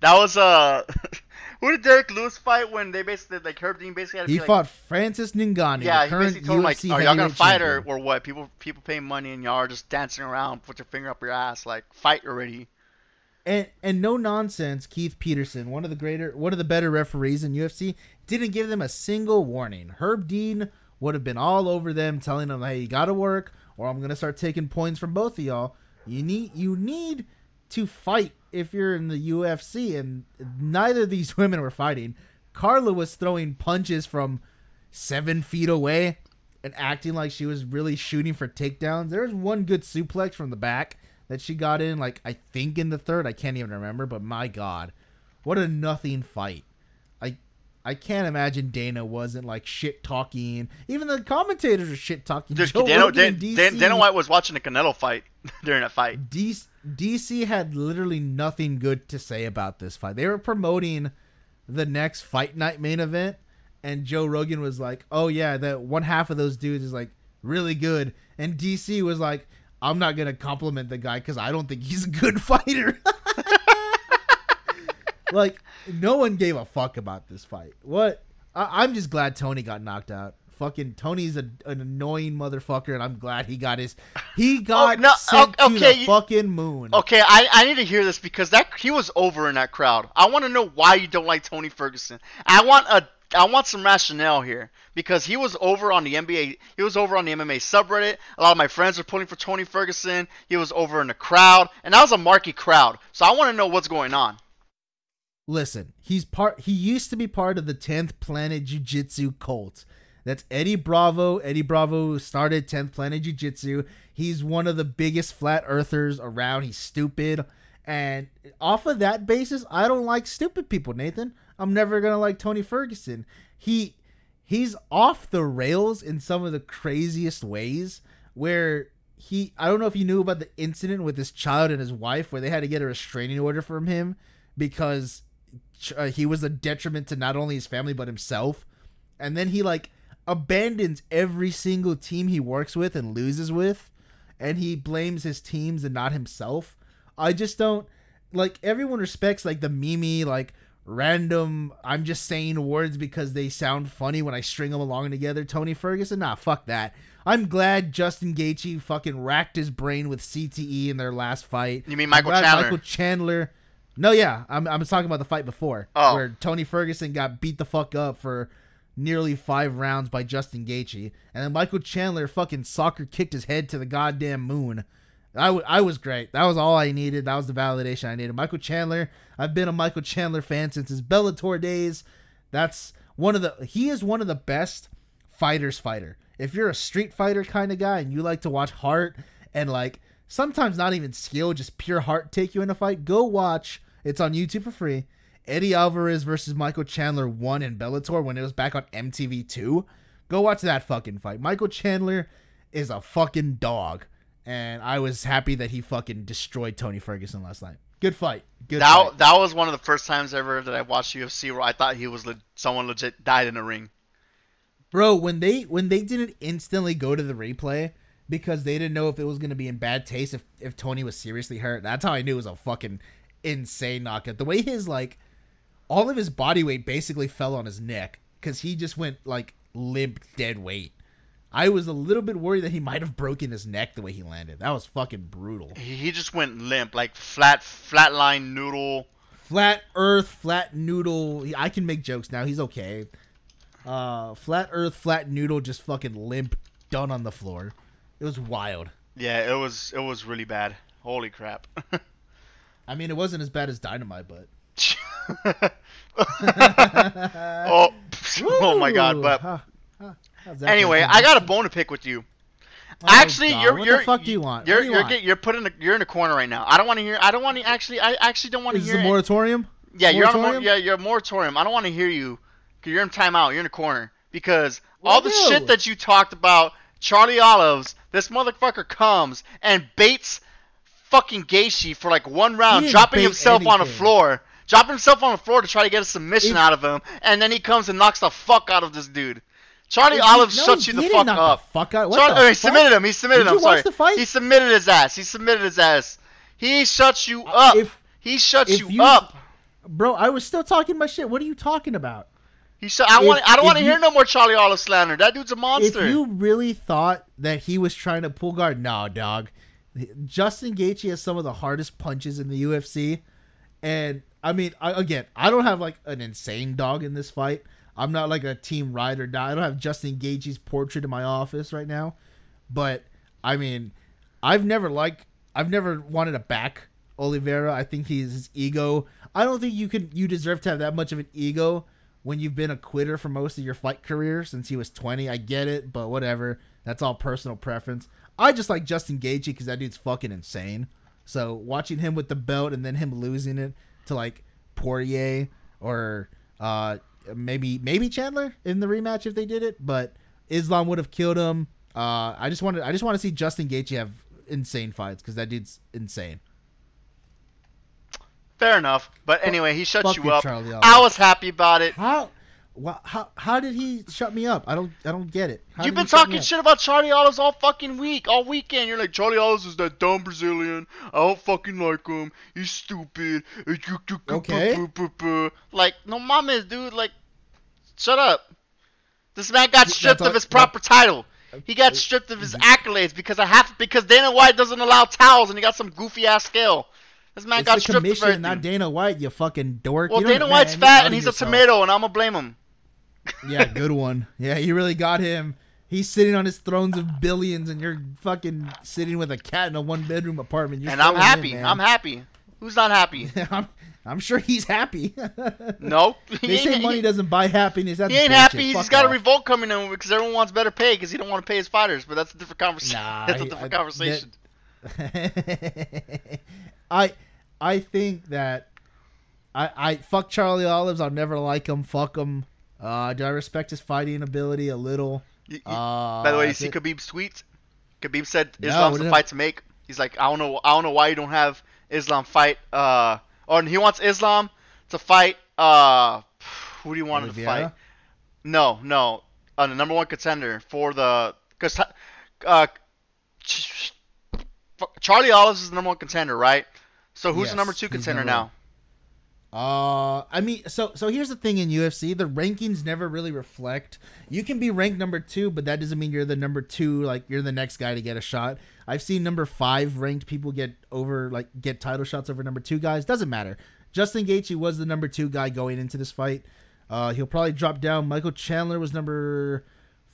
D: That was uh who did Derrick Lewis fight when they basically like Herb Dean basically had to
E: He fought
D: like
E: Francis Ngannou,
D: yeah, he basically told him like, "Are y'all gonna fight or, or what?" People people paying money and y'all are just dancing around, put your finger up your ass, like fight already.
E: and and no nonsense, Keith Peterson, one of the greater, one of the better referees in UFC, didn't give them a single warning. Herb Dean would have been all over them, telling them, "Hey, you got to work, or I'm gonna start taking points from both of y'all. You need you need to fight if you're in the UFC." And neither of these women were fighting. Carla was throwing punches from seven feet away and acting like she was really shooting for takedowns. There was one good suplex from the back that she got in, like I think in the third. I can't even remember, but my god, what a nothing fight! I can't imagine Dana wasn't like shit talking. Even the commentators are shit talking.
D: Dude, Dana, Dan, Dan, Dana White was watching a Canelo fight during that fight.
E: DC, DC had literally nothing good to say about this fight. They were promoting the next fight night main event, and Joe Rogan was like, "Oh yeah, that one half of those dudes is like really good," and DC was like, "I'm not gonna compliment the guy because I don't think he's a good fighter." like no one gave a fuck about this fight. What? I- I'm just glad Tony got knocked out. fucking Tony's a, an annoying motherfucker, and I'm glad he got his. He oh, got
D: Oh, no,
E: sent
D: o-
E: to the
D: you-
E: fucking moon.
D: Okay, I, I need to hear this because that he was over in that crowd. I want to know why you don't like Tony Ferguson. I want a I want some rationale here because he was over on the NBA. He was over on the MMA subreddit. A lot of my friends are pulling for Tony Ferguson. He was over in the crowd, and that was a marquee crowd. So I want to know what's going on.
E: Listen, he's part. He used to be part of the 10th Planet Jiu Jitsu cult. That's Eddie Bravo. Eddie Bravo started 10th Planet Jiu Jitsu. He's one of the biggest flat earthers around. He's stupid. And off of that basis, I don't like stupid people, Nathan. I'm never gonna like Tony Ferguson. He he's off the rails in some of the craziest ways where he I don't know if you knew about the incident with his child and his wife where they had to get a restraining order from him because uh, he was a detriment to not only his family but himself. And then he like abandons every single team he works with and loses with, and he blames his teams and not himself. I just don't like everyone respects like the Mimi like random I'm just saying words because they sound funny when I string them along together. Tony Ferguson, nah, fuck that. I'm glad Justin Gaethje fucking racked his brain with CTE in their last fight.
D: You mean Michael Chandler?
E: Michael Chandler. No, yeah, I'm I'm talking about the fight before
D: Oh.
E: where Tony Ferguson got beat the fuck up for nearly five rounds by Justin Gaethje, and then Michael Chandler fucking soccer kicked his head to the goddamn moon. I, w- I was great. That was all I needed. That was the validation I needed. Michael Chandler. I've been a Michael Chandler fan since his Bellator days. That's one of the. He is one of the best fighters. Fighter. If you're a street fighter kind of guy and you like to watch heart and like sometimes not even skill, just pure heart take you in a fight, go watch. It's on YouTube for free. Eddie Alvarez versus Michael Chandler won in Bellator when it was back on MTV2. Go watch that fucking fight. Michael Chandler is a fucking dog. And I was happy that he fucking destroyed Tony Ferguson last night. Good fight. Good
D: That
E: fight.
D: that was one of the first times ever that I watched UFC where I thought he was le- someone legit died in the ring.
E: Bro, when they when they didn't instantly go to the replay because they didn't know if it was gonna be in bad taste if, if Tony was seriously hurt, that's how I knew it was a fucking insane knockout. The way his like all of his body weight basically fell on his neck because he just went like limp dead weight. I was a little bit worried that he might have broken his neck the way he landed. That was fucking brutal.
D: He, just went limp, like flat flatline noodle.
E: Flat Earth, flat noodle. I can make jokes now. He's okay. Uh, flat Earth, flat noodle, just fucking limp, done on the floor. It was wild.
D: Yeah, it was it was really bad. Holy crap.
E: I mean, it wasn't as bad as Dynamite, but.
D: oh, oh my god! But
E: Huh, huh.
D: Anyway. I got a bone to pick with you.
E: Oh,
D: actually,
E: God.
D: you're
E: what
D: you're
E: the fuck do you want?
D: You're
E: you
D: you're
E: want?
D: you're put in a, you're in the corner right now. I don't want to hear. I don't want to actually. I actually don't want to
E: Is this
D: hear.
E: a
D: it.
E: moratorium?
D: yeah, you're on a
E: moratorium?
D: yeah, you're a moratorium. I don't want to hear you because you're in timeout. You're in a corner because all the shit that you talked about, Charlie Olives, this motherfucker comes and baits fucking Gaethje for like one round, dropping himself on the floor, dropping himself on the floor to try to get a submission
E: If-
D: out of him, and then he comes and knocks the fuck out of this dude. Charlie
E: Olive no,
D: shuts you the fuck up.
E: The fuck out. What
D: Charlie,
E: the
D: he
E: fuck?
D: submitted him. He submitted
E: Did
D: him.
E: you
D: sorry.
E: watch the fight?
D: He submitted his ass. He submitted his ass. He shuts you uh, up.
E: if-
D: he shuts you,
E: you-
D: up.
E: Bro, I was still talking my shit. What are you talking about?
D: He shut. I
E: if-
D: want. I don't want to hear no more Charlie Olive slander. That dude's a monster."
E: If you really thought that he was trying to pull guard, no, dog. Justin Gaethje has some of the hardest punches in the UFC, and I mean, I, again, I don't have like an insane dog in this fight. I'm not like a team ride or die. I don't have Justin Gaethje's portrait in my office right now, but I mean, I've never like I've never wanted to back Oliveira. I think he's his ego. I don't think you can you deserve to have that much of an ego when you've been a quitter for most of your fight career since he was 20. I get it, but whatever. That's all personal preference. I just like Justin Gaethje because that dude's fucking insane. So watching him with the belt and then him losing it to like Poirier or uh maybe maybe Chandler in the rematch if they did it, but Islam would have killed him. Uh, I just wanted I just want to see Justin Gaethje have insane fights because that dude's insane.
D: Fair enough. But anyway, he shut
E: fuck
D: you up.
E: Charlie
D: I was happy about it.
E: How? How how did he shut me up? I don't I don't get it. How
D: You've been
E: he shut me
D: talking shit about Charlie Olives all fucking week, all weekend. You're like, Charlie Olives is that dumb Brazilian. I don't fucking like him. He's stupid.
E: Okay.
D: Like, no mames, dude. Like, shut up. This man got stripped
E: all-
D: of his proper title. He got uh, stripped of his mm-hmm. accolades because I have because Dana White doesn't allow towels and he got some goofy ass scale. This man
E: It's
D: got
E: the
D: stripped of
E: commission,
D: everything.
E: not Dana White. You fucking dork.
D: well, Dana White's
E: you're
D: fat and he's a tomato, and I'm gonna blame him.
E: Yeah, good one. Yeah, you really got him. He's sitting on his thrones of billions, and you're fucking sitting with a cat in a one bedroom apartment. You're
D: and I'm happy.
E: man.
D: I'm happy. Who's not happy?
E: I'm, I'm sure he's happy.
D: No,
E: they say money doesn't buy happiness. That's
D: He ain't
E: bullshit.
D: happy. He's
E: Fuck
D: got a revolt coming in because everyone wants better pay because he don't want to pay his fighters. But that's a different conversation.
E: Nah,
D: that's a different
E: I-
D: conversation.
E: I I think that I I fuck Charlie Olives. I'll never like him. Fuck him. Uh, do I respect his fighting ability a little?
D: You- you-
E: Uh,
D: by the way, you see
E: it.
D: Khabib's tweet. Khabib said Islam's
E: what
D: the fight to make. He's like, I don't know, I don't know why you don't have Islam fight. Uh, or he wants Islam to fight. Uh, who do you want him to fight? No, no, uh, the number one contender for the because uh, Charlie Olives is the number one contender, right? So who's
E: Yes,
D: the number two contender now?
E: Uh, I mean, so so here's the thing in UFC, the rankings never really reflect. You can be ranked number two, but that doesn't mean you're the number two. Like you're the next guy to get a shot. I've seen number five ranked people get over like get title shots over number two guys. Doesn't matter. Justin Gaethje was the number two guy going into this fight. Uh, he'll probably drop down. Michael Chandler was number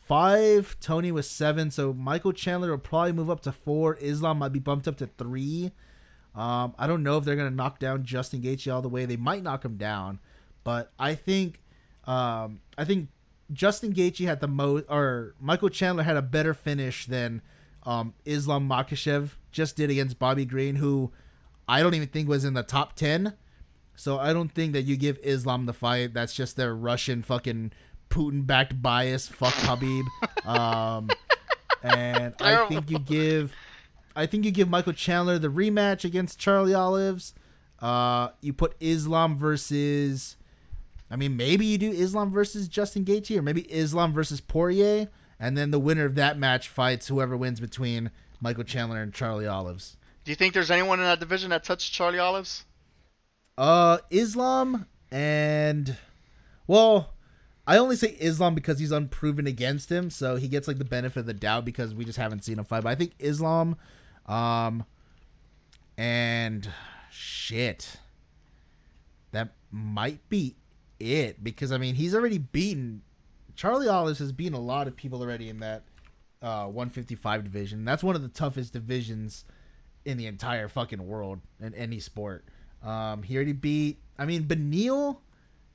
E: five. Tony was seven. So Michael Chandler will probably move up to four. Islam might be bumped up to three. Um, I don't know if they're gonna knock down Justin Gaethje all the way. They might knock him down, but I think, um, I think Justin Gaethje had the most, or Michael Chandler had a better finish than um, Islam Makhachev just did against Bobby Green, who I don't even think was in the top ten. So I don't think that you give Islam the fight. That's just their Russian fucking Putin backed bias. Fuck Habib. Um, and I think you give, I think you give Michael Chandler the rematch against Charlie Olives. Uh, you put Islam versus, I mean, maybe you do Islam versus Justin Gaethje, or maybe Islam versus Poirier, and then the winner of that match fights whoever wins between Michael Chandler and Charlie Olives.
D: Do you think there's anyone in that division that touched Charlie Olives?
E: Uh, Islam and well, I only say Islam because he's unproven against him, so he gets like the benefit of the doubt because we just haven't seen him fight. But I think Islam, um, and shit, that might be it because I mean he's already beaten Charlie Olives has beaten a lot of people already in that uh 155 division. That's one of the toughest divisions in the entire fucking world in any sport. Um, he already beat. I mean, Beneil,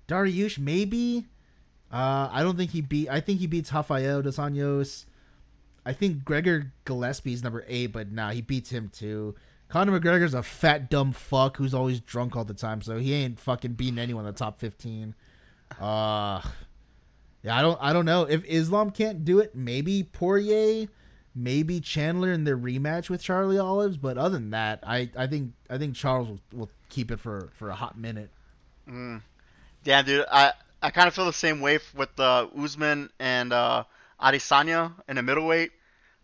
E: Dariush, maybe. Uh, I don't think he beat. I think he beats Rafael dos Anjos. I think Gregor Gillespie's number eight, but nah, he beats him too. Conor McGregor's a fat dumb fuck who's always drunk all the time, so he ain't fucking beating anyone in the top fifteen. Uh yeah, I don't I don't know. If Islam can't do it, maybe Poirier, maybe Chandler in their rematch with Charlie Olives, but other than that, I, I think I think Charles will, will keep it for, for a hot minute.
D: Damn, dude, I I kind of feel the same way with uh, Usman and uh, Adesanya in the middleweight.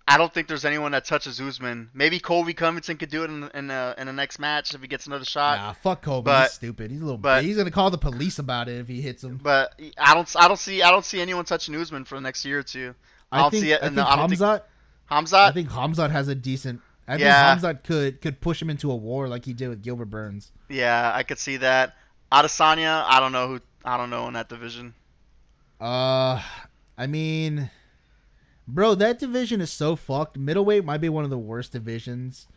D: I don't think there's anyone that touches Usman. Maybe Colby Covington could do it in in, uh, in the next match if he gets another shot.
E: Nah, fuck Kobe.
D: but-
E: he's stupid. He's a little.
D: but-
E: he's gonna call the police about it if he hits him.
D: But I don't I don't see I don't see anyone touching Usman for the next year or two. I, don't
E: think,
D: see it.
E: I think
D: I don't
E: Hamzat.
D: think Hamzat.
E: I think Hamzat has a decent. I
D: Yeah.
E: think Hamzat could could push him into a war like he did with Gilbert Burns.
D: yeah, I could see that. Adesanya, I don't know who I don't know in that division.
E: Uh, I mean, bro, that division is so fucked. Middleweight might be one of the worst divisions.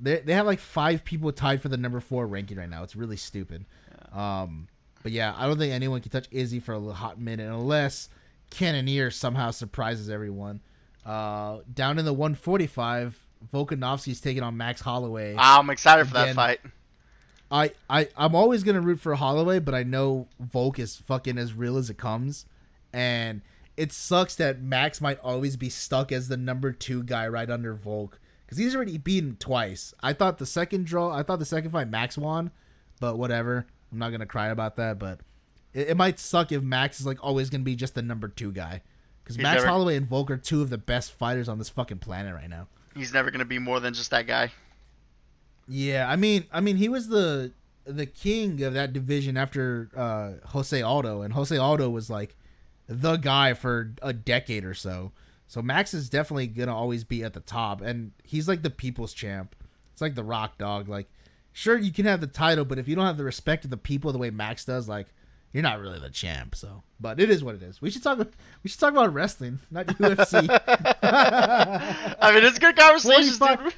E: They they have like five people tied for the number four ranking right now. It's really stupid. Um, but yeah, I don't think anyone can touch Izzy for a hot minute unless Cannonier somehow surprises everyone. Uh, down in the 145, Volkanovski's taking on Max Holloway.
D: I'm excited for that fight.
E: I, I I'm always gonna root for Holloway, but I know Volk is fucking as real as it comes, and it sucks that Max might always be stuck as the number two guy right under Volk because he's already beaten twice. I thought the second draw, I thought the second fight Max won, but whatever. I'm not gonna cry about that, but it, it might suck if Max is like always gonna be just the number two guy because Max
D: never-
E: Holloway and Volk are two of the best fighters on this fucking planet right now.
D: He's never gonna be more than just that guy.
E: Yeah, I mean, I mean, he was the the king of that division after uh, Jose Aldo, and Jose Aldo was like the guy for a decade or so. So Max is definitely gonna always be at the top, and he's like the people's champ. It's like the Rock Dog. Like, sure you can have the title, but if you don't have the respect of the people the way Max does, like, you're not really the champ. So, but it is what it is. We should talk. We should talk about wrestling, not UFC.
D: I mean, it's good conversations,
E: 45
D: dude.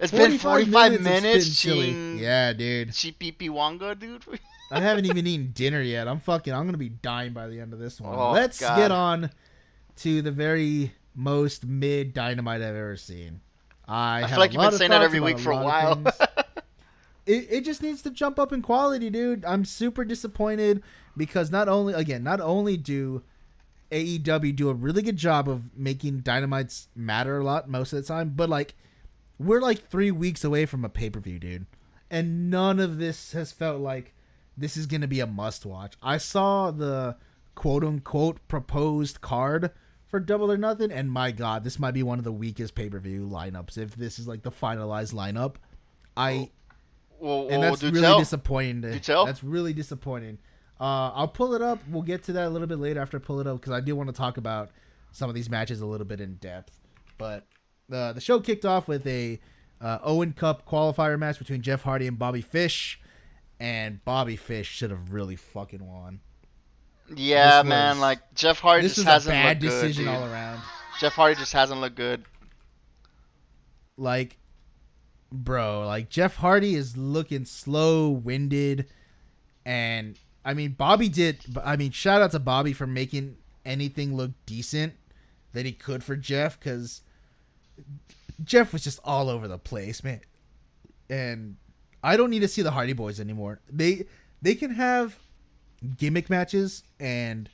D: It's been 45
E: it's
D: minutes.
E: been Yeah, dude.
D: Chipipi Wanga, dude.
E: I haven't even eaten dinner yet. I'm fucking. I'm gonna be dying by the end of this one.
D: Oh,
E: Let's
D: God.
E: get on to the very most mid dynamite I've ever seen. I,
D: I feel like you've been saying that every week for a while.
E: it, it just needs to jump up in quality, dude. I'm super disappointed because not only again, not only do AEW do a really good job of making dynamites matter a lot most of the time, but like we're like three weeks away from a pay per view, dude, and none of this has felt like this is gonna be a must watch. I saw the quote unquote proposed card for Double or Nothing, and my god, this might be one of the weakest pay per view lineups if this is like the finalized lineup. I
D: well,
E: and that's
D: do
E: really
D: tell.
E: disappointing. To,
D: tell.
E: That's really disappointing. Uh, I'll pull it up. We'll get to that a little bit later after I pull it up because I do want to talk about some of these matches a little bit in depth. But uh, the show kicked off with a uh, Owen Cup qualifier match between Jeff Hardy and Bobby Fish, and Bobby Fish should have really fucking won.
D: Yeah,
E: This
D: man.
E: was-
D: Like Jeff Hardy
E: this
D: just
E: was a
D: hasn't
E: bad
D: looked
E: decision
D: good.
E: all around.
D: Jeff Hardy just hasn't looked good.
E: like bro like jeff hardy is looking slow winded and i mean bobby did i mean shout out to bobby for making anything look decent that he could for jeff because jeff was just all over the place man and i don't need to see the hardy boys anymore they they can have gimmick matches and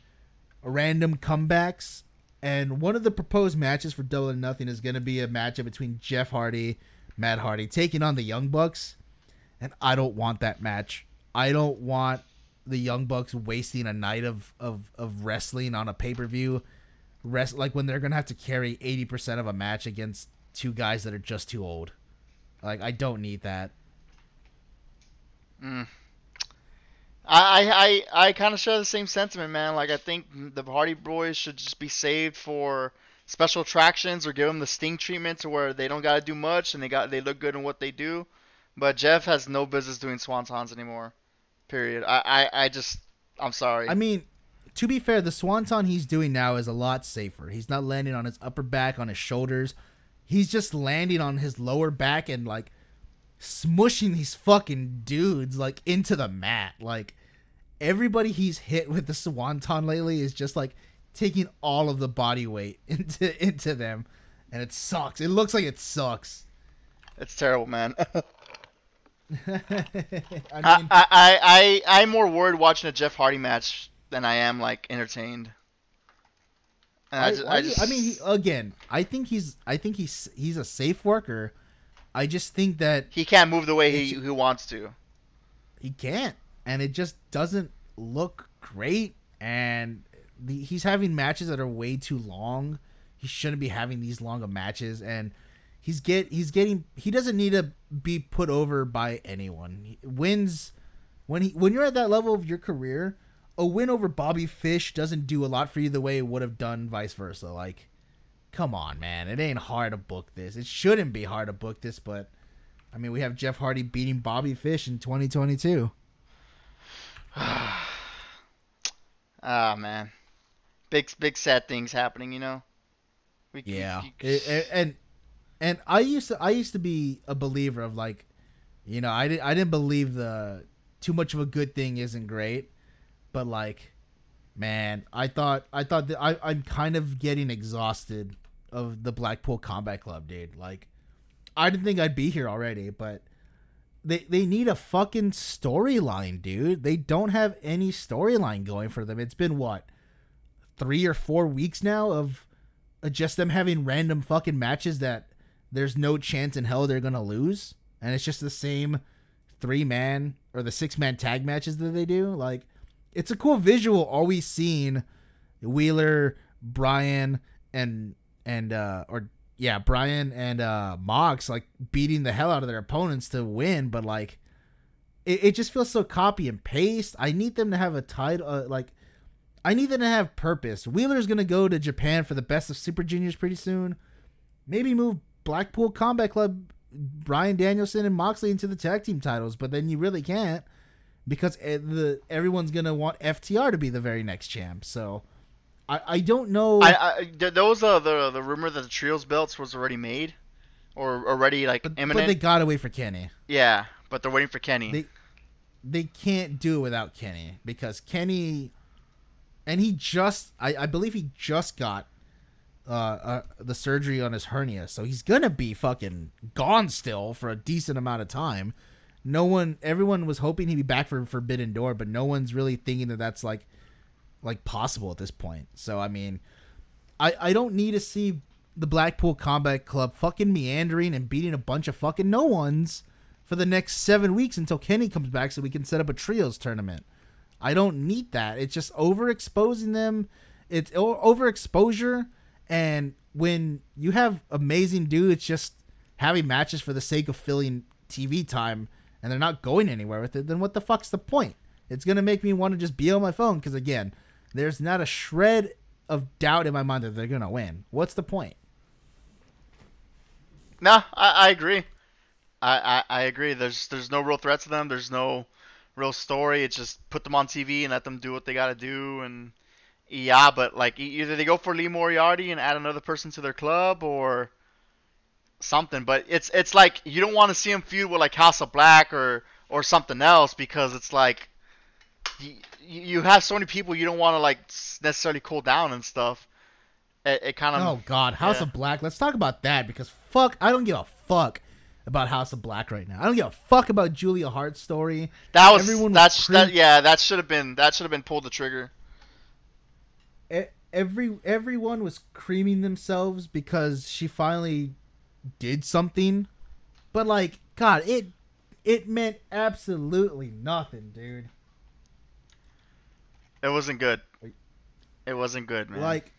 E: random comebacks and one of the proposed matches for Double or Nothing is going to be a matchup between Jeff Hardy, Matt Hardy, taking on the Young Bucks. And I don't want that match. I don't want the Young Bucks wasting a night of, of, of wrestling on a pay per view. Rest like when they're going to have to carry 80% of a match against two guys that are just too old. Like, I don't need that. Mm.
D: I I I, I kind of share the same sentiment, man. Like I think the Hardy Boys should just be saved for special attractions or give them the Sting treatment to where they don't got to do much and they got they look good in what they do. But Jeff has no business doing swantons anymore. Period. I I, I just I'm sorry.
E: I mean, to be fair, the swanton he's doing now is a lot safer. He's not landing on his upper back, on his shoulders. He's just landing on his lower back and like smushing these fucking dudes like into the mat. Like everybody he's hit with the swanton lately is just like taking all of the body weight into into them, and it sucks. It looks like it sucks.
D: it's terrible, man.
E: I mean,
D: I, I, I, I'm more worried watching a Jeff Hardy match than I am like entertained. I,
E: I,
D: just,
E: I,
D: I, just,
E: I mean, he, again, I think he's, I think he's, he's a safe worker. I just think that
D: he can't move the way he, he wants to.
E: he can't, and it just doesn't look great. And the, he's having matches that are way too long. He shouldn't be having these long of matches, and he's get, he's getting, he doesn't need to be put over by anyone. He wins when he, when you're at that level of your career. A win over Bobby Fish doesn't do a lot for you the way it would have done vice versa. Like, come on, man. It ain't hard to book this. It shouldn't be hard to book this, but I mean, we have Jeff Hardy beating Bobby Fish in 2022.
D: Ah man, big big sad things happening. You know. We,
E: Yeah, It- it- and and I used to I used to be a believer of like, you know, I didn't I didn't believe the too much of a good thing isn't great, but like, man, I thought I thought that I I'm kind of getting exhausted of the Blackpool Combat Club, dude. Like, I didn't think I'd be here already, but they they need a fucking storyline, dude. They don't have any storyline going for them. It's been what three or four weeks now of uh, just them having random fucking matches that there's no chance in hell they're gonna lose, and it's just the same three man or the six man tag matches that they do. Like, it's a cool visual. Always seeing Wheeler, Bryan, and and uh or yeah, Bryan and uh Mox like beating the hell out of their opponents to win, but like it, it just feels so copy and paste. I need them to have a title uh, like I need them to have purpose. Wheeler's gonna go to Japan for the best of Super Juniors pretty soon. Maybe move Blackpool Combat Club, Bryan Danielson and Moxley into the tag team titles, but then you really can't because the everyone's gonna want FTR to be the very next champ. So I I don't know.
D: I, I th- those uh the the rumor that the trios belts was already made, or already like
E: but,
D: imminent.
E: but they got away for Kenny.
D: yeah, but they're waiting for Kenny.
E: They they can't do it without Kenny because Kenny, and he just I, I believe he just got uh, uh the surgery on his hernia, so he's gonna be fucking gone still for a decent amount of time. No one, everyone was hoping he'd be back for Forbidden Door, but no one's really thinking that that's like like possible at this point. So I mean, I I don't need to see the Blackpool Combat Club fucking meandering and beating a bunch of fucking no ones for the next seven weeks until Kenny comes back so we can set up a trios tournament. I don't need that. It's just overexposing them. It's overexposure, and when you have amazing dudes just having matches for the sake of filling TV time and they're not going anywhere with it, then what the fuck's the point? It's gonna make me want to just be on my phone because again, there's not a shred of doubt in my mind that they're gonna win. What's the point?
D: Nah, I, I agree. I, I, I agree. There's there's no real threat to them. There's no real story. It's just put them on TV and let them do what they got to do. And yeah, but like either they go for Lee Moriarty and add another person to their club or something. But it's it's like you don't want to see them feud with like House of Black or or something else because it's like you, you have so many people you don't want to like necessarily cool down and stuff. It, it kind of
E: Oh God, House
D: yeah.
E: of Black. Let's talk about that because fuck, I don't give a fuck about House of Black right now. I don't give a fuck about Julia Hart's story.
D: That was
E: Everyone was
D: that's that yeah that should have been that should have been pulled the trigger.
E: Every everyone was creaming themselves because she finally did something, but like God, it it meant absolutely nothing, dude.
D: It wasn't good. It wasn't good, man.
E: Like,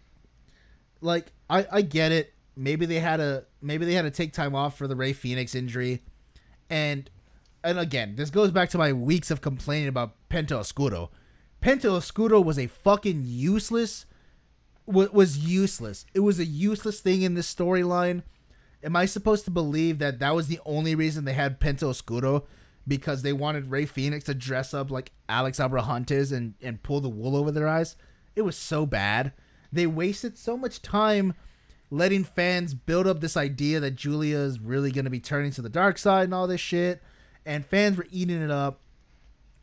E: like I I get it. Maybe they had a maybe they had to take time off for the Rey Fenix injury, and and again, this goes back to my weeks of complaining about Penta Oscuro. Penta Oscuro was a fucking useless. Was was useless. It was a useless thing in this storyline. Am I supposed to believe that that was the only reason they had Penta Oscuro? Because they wanted Rey Fenix to dress up like Alex Abrahantes and, and pull the wool over their eyes? It was so bad. They wasted so much time letting fans build up this idea that Julia is really going to be turning to the dark side and all this shit. And fans were eating it up.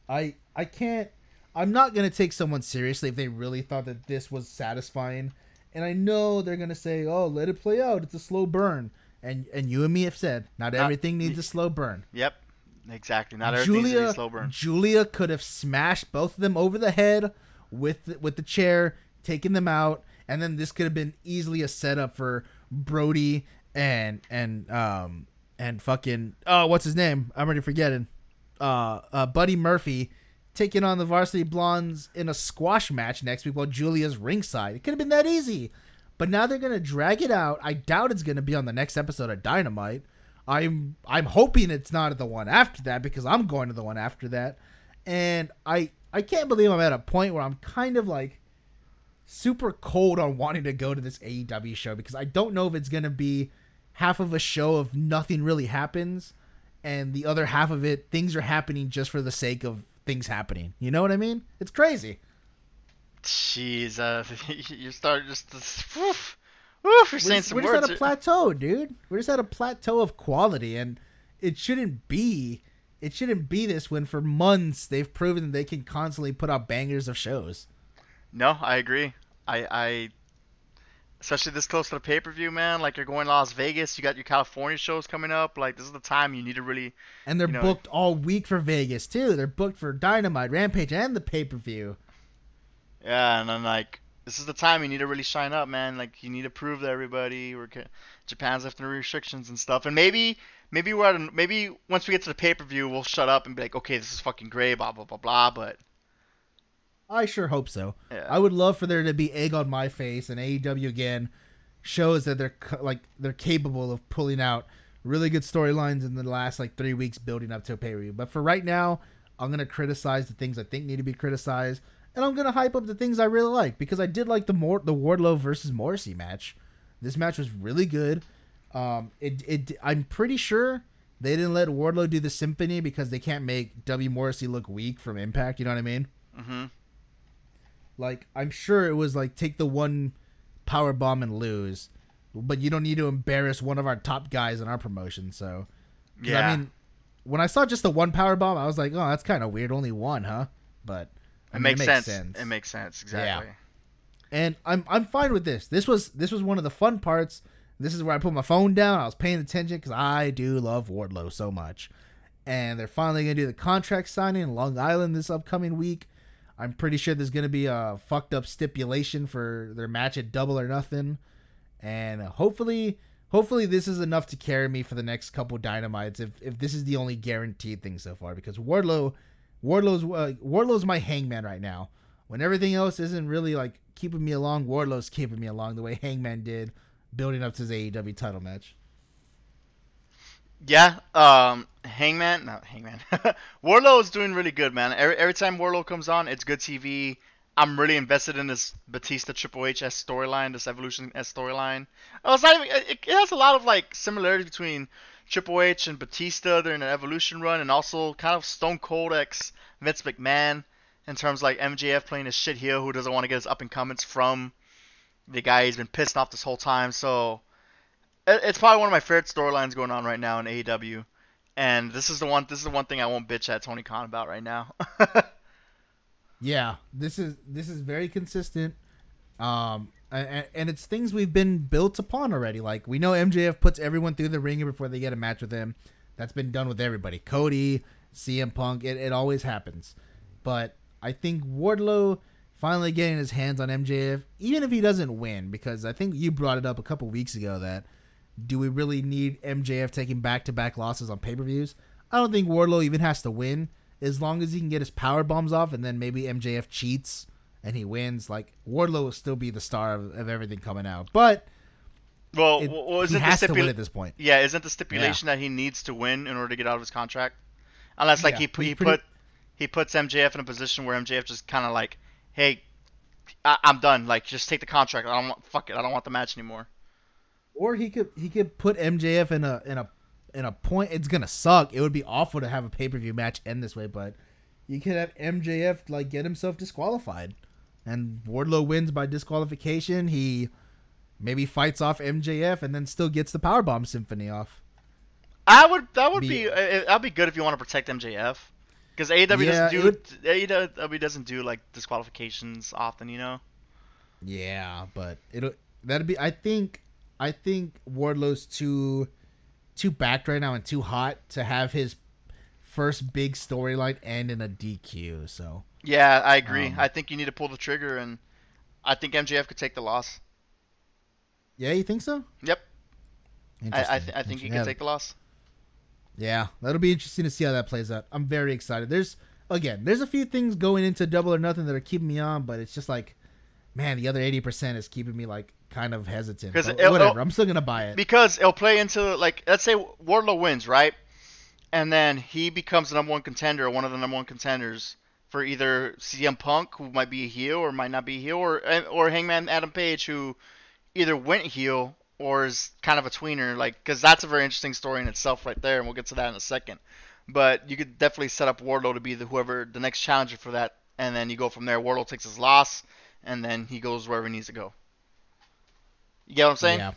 E: I I can't I'm not gonna take someone seriously if they really thought that this was satisfying. And I know they're gonna say, "Oh, let it play out. It's a slow burn." And and you and me have said, not
D: Not-
E: everything needs a slow burn.
D: yep, exactly. Not everything's
E: Julia
D: slow burn.
E: Julia could have smashed both of them over the head with the, with the chair, taken them out, and then this could have been easily a setup for Brody and and um and fucking oh what's his name? I'm already forgetting. Uh, uh Buddy Murphy taking on the Varsity Blondes in a squash match next week while Julia's ringside. It could have been that easy. But now they're gonna drag it out. I doubt it's gonna be on the next episode of Dynamite. I'm I'm hoping it's not at the one after that because I'm going to the one after that. And I I can't believe I'm at a point where I'm kind of like super cold on wanting to go to this AEW show because I don't know if it's gonna be half of a show of nothing really happens and the other half of it things are happening just for the sake of things happening. You know what I mean? It's crazy.
D: Jeez, uh, you start just You're
E: We're
D: saying some
E: we're just at a plateau, dude. We're just at a plateau of quality, and it shouldn't be. It shouldn't be this when for months they've proven that they can constantly put out bangers of shows.
D: No, I agree. I, I, especially this close to the pay per view, man. Like you're going to Las Vegas, you got your California shows coming up. Like this is the time you need to really.
E: And they're
D: You know-
E: booked all week for Vegas too. They're booked for Dynamite, Rampage, and the pay per view.
D: Yeah, and then like this is the time you need to really shine up, man. Like you need to prove to everybody we're ca- Japan's lifting restrictions and stuff. And maybe maybe we're at a, maybe once we get to the pay per view, we'll shut up and be like, okay, this is fucking great, blah blah blah blah. But
E: I sure hope so.
D: Yeah.
E: I would love for there to be egg on my face and AEW again shows that they're like they're capable of pulling out really good storylines in the last like three weeks building up to a pay per view. But for right now, I'm gonna criticize the things I think need to be criticized, and I'm gonna hype up the things I really like because I did like the more the Wardlow versus Morrissey match. This match was really good. Um, it it I'm pretty sure they didn't let Wardlow do the symphony because they can't make W Morrissey look weak from Impact. You know what I mean?
D: Mm-hmm.
E: Like I'm sure it was like take the one power bomb and lose, but you don't need to embarrass one of our top guys in our promotion. So
D: Yeah.
E: I mean, when I saw just the one power bomb, I was like, oh, that's kind of weird. Only one, huh? But I
D: it,
E: mean,
D: makes sense. It makes sense. Exactly.
E: and I'm I'm fine with this. This was this was one of the fun parts. This is where I put my phone down. I was paying attention because I do love Wardlow so much, and they're finally gonna do the contract signing in Long Island this upcoming week. I'm pretty sure there's gonna be a fucked up stipulation for their match at Double or Nothing, and hopefully, hopefully this is enough to carry me for the next couple dynamites. If if this is the only guaranteed thing so far, because Wardlow, Wardlow's uh, Wardlow's my hangman right now. When everything else isn't really like keeping me along, Wardlow's keeping me along the way Hangman did, building up to his AEW title match.
D: Yeah, um, Hangman, not Hangman. Wardlow is doing really good, man. Every, every time Wardlow comes on, it's good TV. I'm really invested in this Batista Triple H storyline, this Evolution S storyline. Oh, it's not even, it, it has a lot of like similarities between Triple H and Batista during an Evolution run, and also kind of Stone Cold X Vince McMahon in terms like MJF playing his shit heel who doesn't want to get his up and comings from the guy he's been pissed off this whole time. So it's probably one of my favorite storylines going on right now in AEW. And this is the one. This is the one thing I won't bitch at Tony Khan about right now.
E: Yeah, this is this is very consistent, um, and, it's things we've been built upon already. Like we know MJF puts everyone through the ringer before they get a match with him. That's been done with everybody. Cody, CM Punk, it, it always happens. But I think Wardlow finally getting his hands on MJF, even if he doesn't win, because I think you brought it up a couple weeks ago that do we really need MJF taking back to back losses on pay per views? I don't think Wardlow even has to win as long as he can get his power bombs off and then maybe MJF cheats and he wins. Like Wardlow will still be the star of, of everything coming out, but
D: well,
E: it,
D: well,
E: he
D: isn't the
E: has to win at this point.
D: Yeah, isn't the stipulation that he needs to win in order to get out of his contract? Unless like
E: Yeah,
D: he
E: he's
D: he
E: pretty-
D: put he puts MJF in a position where MJF just kind of like, hey, I- I'm done. Like, just take the contract. I don't want fuck it. I don't want the match anymore.
E: Or he could he could put MJF in a in a in a point. It's gonna suck. It would be awful to have a pay per view match end this way, but you could have MJF like get himself disqualified, and Wardlow wins by disqualification. He maybe fights off MJF and then still gets the powerbomb symphony off.
D: I would that would
E: Be-
D: be uh, that'd be good if you want to protect MJF. Because AEW
E: Yeah,
D: doesn't do
E: would-
D: AEW doesn't do like disqualifications often, you know.
E: Yeah, but it'll that'd be. I think I think Wardlow's too too backed right now and too hot to have his first big storyline end in a DQ. So
D: Yeah, I agree.
E: Um,
D: I think you need to pull the trigger, and I think MJF could take the loss.
E: yeah, you think so?
D: Yep, I I, th- I think he
E: Yeah,
D: take the loss.
E: Yeah, that'll be interesting to see how that plays out. I'm very excited. There's again, there's a few things going into Double or Nothing that are keeping me on, but it's just like, man, the other eighty percent is keeping me like kind of hesitant.
D: 'Cause
E: But
D: it'll-
E: whatever,
D: it'll-
E: I'm still gonna buy it.
D: Because it'll play into like let's say Wardlow wins, right? And then he becomes the number one contender, or one of the number one contenders for either CM Punk, who might be a heel or might not be a heel, or or Hangman Adam Page, who either went heel or is kind of a tweener. Like, because that's a very interesting story in itself, right there, and we'll get to that in a second. But you could definitely set up Wardlow to be the whoever the next challenger for that, and then you go from there. Wardlow takes his loss, and then he goes wherever he needs to go. You get what I'm saying?
E: Yeah.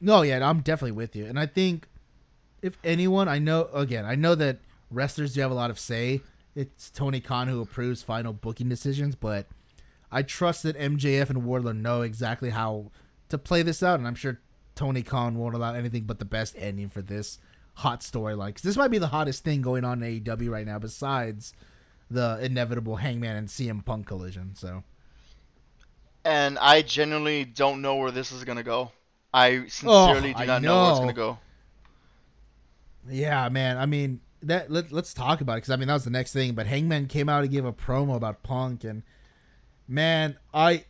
E: No, yeah, I'm definitely with you. And I think if anyone, I know again, I know that wrestlers do have a lot of say. It's Tony Khan who approves final booking decisions, but I trust that MJF and Wardlow know exactly how to play this out, and I'm sure Tony Khan won't allow anything but the best ending for this hot storyline. 'Cause this might be the hottest thing going on in AEW right now, besides the inevitable Hangman and CM Punk collision. So
D: and I genuinely don't know where this is gonna go. I oh, sincerely do
E: I
D: not know. where it's
E: know.
D: gonna go.
E: Yeah, man. I mean, that let, let's talk about it because I mean that was the next thing. But Hangman came out and gave a promo about Punk, and man, I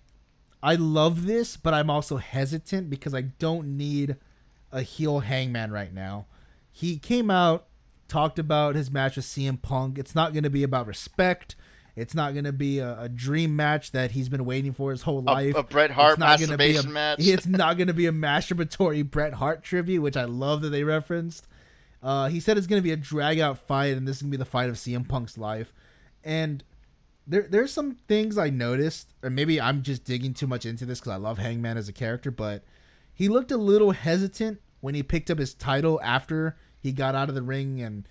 E: I love this, but I'm also hesitant because I don't need a heel Hangman right now. He came out, talked about his match with CM Punk. It's not going to be about respect. It's not gonna be a, a dream match that he's been waiting for his whole life.
D: a Bret Hart
E: It's not gonna be a-
D: masturbation match.
E: It's not going to be a masturbatory Bret Hart tribute, which I love that they referenced. Uh, he said it's going to be a drag out fight, and this is going to be the fight of CM Punk's life. And there, there's some things I noticed, or maybe I'm just digging too much into this because I love Hangman as a character, but he looked a little hesitant when he picked up his title after he got out of the ring and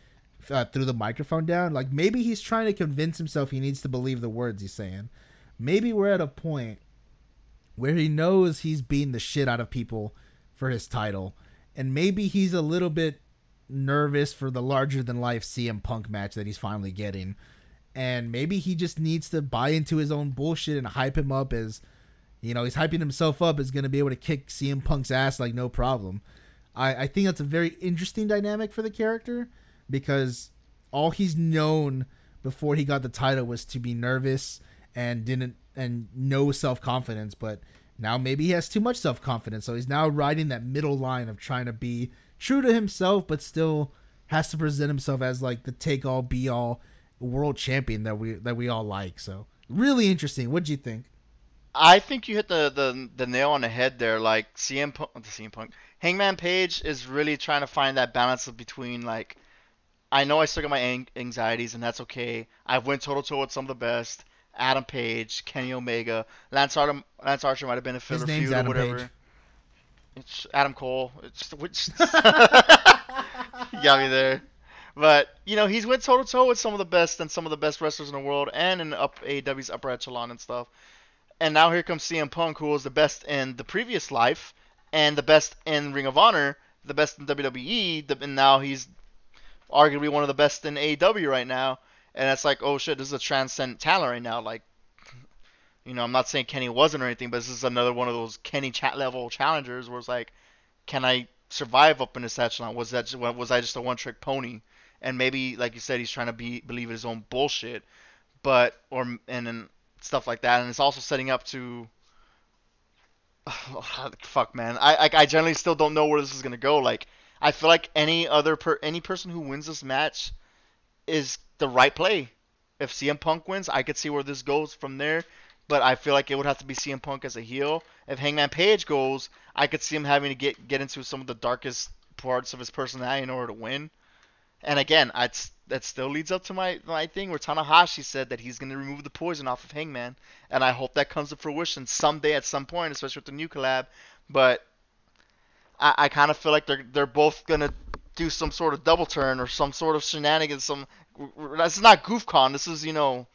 E: uh, threw the microphone down. Like maybe he's trying to convince himself he needs to believe the words he's saying. Maybe we're at a point where he knows he's beating the shit out of people for his title. And maybe he's a little bit nervous for the larger than life CM Punk match that he's finally getting. And maybe he just needs to buy into his own bullshit and hype him up as, you know, he's hyping himself up as going to be able to kick CM Punk's ass like no problem. I, I think that's a very interesting dynamic for the character because all he's known before he got the title was to be nervous and didn't and no self confidence, but now maybe he has too much self confidence. So he's now riding that middle line of trying to be true to himself, but still has to present himself as like the take all be all world champion that we that we all like. So really interesting. What'd you think?
D: I think you hit the, the the nail on the head there. Like CM Punk, the CM Punk, Hangman Page is really trying to find that balance of between like, I know I still got my anxieties and that's okay. I've went toe to toe with some of the best. Adam Page, Kenny Omega, Lance Archer. Lance Archer might have been a filler feud or whatever.
E: Page.
D: It's Adam Cole. It's which you got me there. But you know he's went toe to toe with some of the best and some of the best wrestlers in the world, and in up AEW's upper echelon and stuff. And now here comes CM Punk, who was the best in the previous life, and the best in Ring of Honor, the best in WWE, the- and now he's arguably one of the best in AEW right now. And it's like, oh shit, this is a transcendent talent right now. Like, you know, I'm not saying Kenny wasn't or anything, but this is another one of those Kenny chat level challengers where it's like, can I survive up in this echelon? Was that just, was I just a one trick pony? And maybe, like you said, he's trying to be believe his own bullshit, but or and stuff like that. And it's also setting up to. Ah, fuck, man. I, I I generally still don't know where this is gonna go. Like, I feel like any other per any person who wins this match is the right play. If CM Punk wins, I could see where this goes from there. But I feel like it would have to be CM Punk as a heel. If Hangman Page goes, I could see him having to get get into some of the darkest parts of his personality in order to win. And again, I, that still leads up to my, my thing where Tanahashi said that he's going to remove the poison off of Hangman. And I hope that comes to fruition someday at some point, especially with the new collab. But I, I kind of feel like they're they're both going to do some sort of double turn or some sort of shenanigans. Some This is not GoofCon. This is, you know,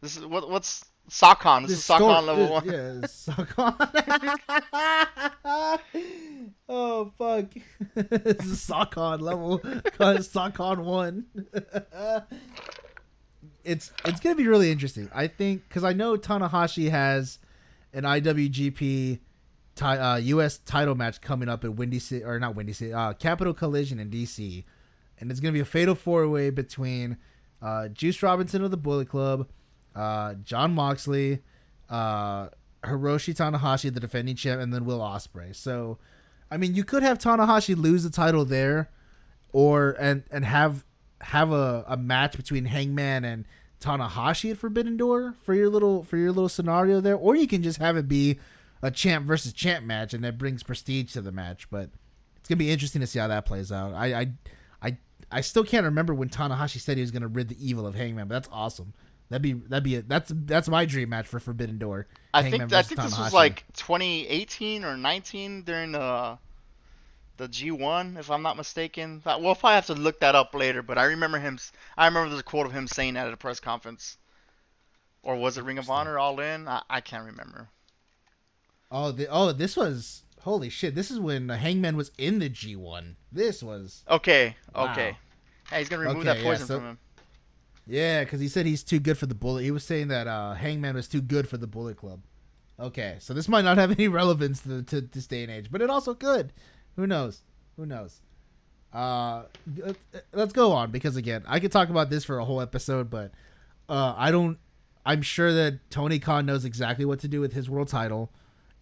D: this is what what's SockCon. This, is SockCon level one.
E: Yeah, SockCon. oh fuck! this is SockCon level. SockCon one. it's it's gonna be really interesting. I think because I know Tanahashi has an IWGP ti- uh, U.S. title match coming up at Windy City or not Windy City, uh, Capital Collision in D.C. And it's gonna be a fatal four way between uh, Juice Robinson of the Bullet Club, uh, Jon Moxley, uh, Hiroshi Tanahashi, the defending champ, and then Will Ospreay. So, I mean, you could have Tanahashi lose the title there, or and and have have a, a match between Hangman and Tanahashi at Forbidden Door for your little for your little scenario there, or you can just have it be a champ versus champ match, and that brings prestige to the match. But it's gonna be interesting to see how that plays out. I I I, I still can't remember when Tanahashi said he was gonna rid the evil of Hangman, but that's awesome. That'd be that'd be a, that's that's my dream match for Forbidden Door.
D: I
E: Hangman
D: think I think this was like 2018 or 19 during uh, the the G1, if I'm not mistaken. That- We'll probably have to look that up later, but I remember him. I remember there's a quote of him saying that at a press conference, or was it Ring of Honor All In? I, I can't remember.
E: oh the, oh this was holy shit. This is when Hangman was in the G one. This was
D: Okay,
E: Wow.
D: okay. Hey, he's gonna remove
E: Okay,
D: that
E: yeah,
D: poison
E: so-
D: from him.
E: Yeah, because he said he's too good for the Bullet. He was saying that uh, Hangman was too good for the Bullet Club. Okay, so this might not have any relevance to, to this day and age, but it also could. Who knows? Who knows? Uh, let- let's go on because again, I could talk about this for a whole episode, but uh, I don't. I'm sure that Tony Khan knows exactly what to do with his world title,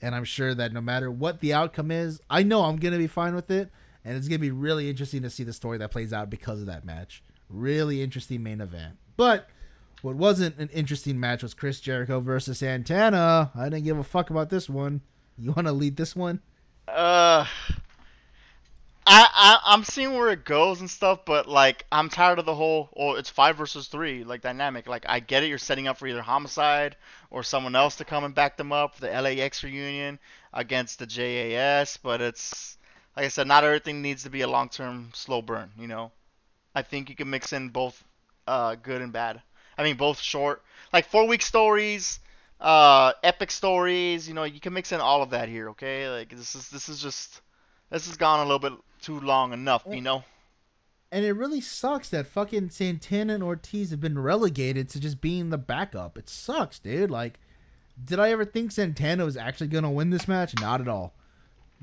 E: and I'm sure that no matter what the outcome is, I know I'm gonna be fine with it, and it's gonna be really interesting to see the story that plays out because of that match. Really interesting main event, but what wasn't an interesting match was Chris Jericho versus Santana. I didn't give a fuck about this one. You want to lead this one?
D: Uh, I, I I'm seeing where it goes and stuff, but like I'm tired of the whole oh it's five versus three like dynamic. Like I get it, you're setting up for either Homicide or someone else to come and back them up the LAX reunion against the JAS, but it's like I said, not everything needs to be a long-term slow burn. You know, I think you can mix in both uh, good and bad. I mean, both short, like four-week stories, uh, epic stories. You know, you can mix in all of that here. Okay, like this is this is just this has gone a little bit too long enough. You know.
E: And it really sucks that fucking Santana and Ortiz have been relegated to just being the backup. It sucks, dude. Like, did I ever think Santana was actually gonna win this match? Not at all,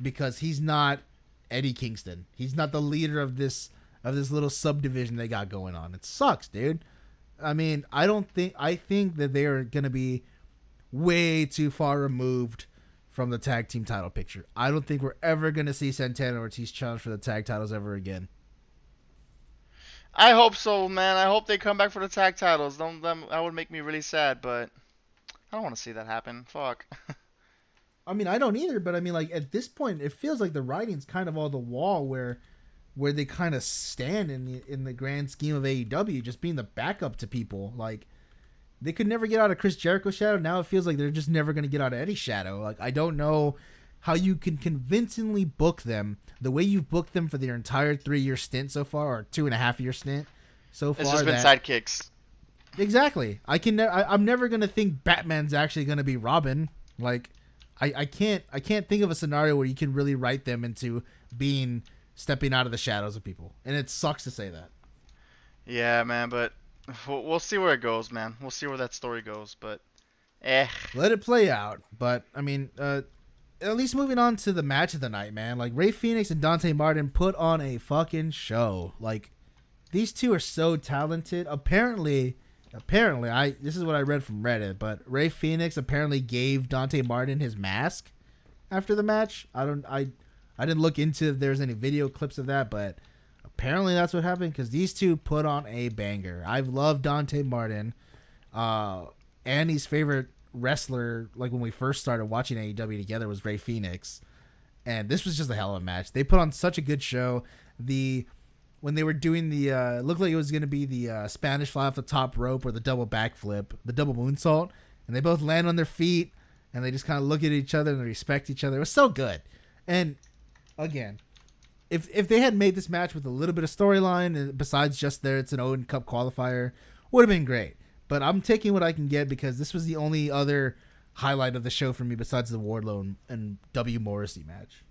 E: because he's not Eddie Kingston. He's not the leader of this of this little subdivision they got going on. It sucks, dude. I mean, I don't think I think that they are gonna be way too far removed from the tag team title picture. I don't think we're ever gonna see Santana Ortiz challenge for the tag titles ever again.
D: I hope so, man. I hope they come back for the tag titles. Don't that, that would make me really sad, but I don't want to see that happen. Fuck.
E: I mean, I don't either, but I mean, like at this point, it feels like the writing's kind of on the wall where, where they kind of stand in the in the grand scheme of AEW, just being the backup to people. Like, they could never get out of Chris Jericho's shadow. Now it feels like they're just never going to get out of Eddie's shadow. Like, I don't know how you can convincingly book them the way you've booked them for their entire three year stint so far, or two and a half year stint so far.
D: It's just been
E: that-
D: sidekicks.
E: Exactly. I can. Ne- I, I'm never gonna think Batman's actually gonna be Robin. Like, I, I can't. I can't think of a scenario where you can really write them into being stepping out of the shadows of people, and it sucks to say that.
D: Yeah, man, but we'll, we'll see where it goes, man. We'll see where that story goes, but eh.
E: Let it play out. But I mean, uh, at least moving on to the match of the night, man. Like Rey Fenix and Dante Martin put on a fucking show. Like these two are so talented. Apparently, apparently, I this is what I read from Reddit, but Rey Fenix apparently gave Dante Martin his mask after the match. I don't I I didn't look into if there's any video clips of that, but apparently that's what happened because these two put on a banger. I've loved Dante Martin. Uh, Annie's favorite wrestler, like when we first started watching AEW together, was Rey Fenix, and this was just a hell of a match. They put on such a good show. The when they were doing the uh, looked like it was gonna be the uh, Spanish fly off the top rope or the double backflip, the double moonsault, and they both land on their feet and they just kind of look at each other and they respect each other. It was so good, and again, if if they had made this match with a little bit of storyline uh, besides just there, it's an Owen Cup qualifier, would have been great. But I'm taking what I can get because this was the only other highlight of the show for me besides the Wardlow and, and W Morrissey match.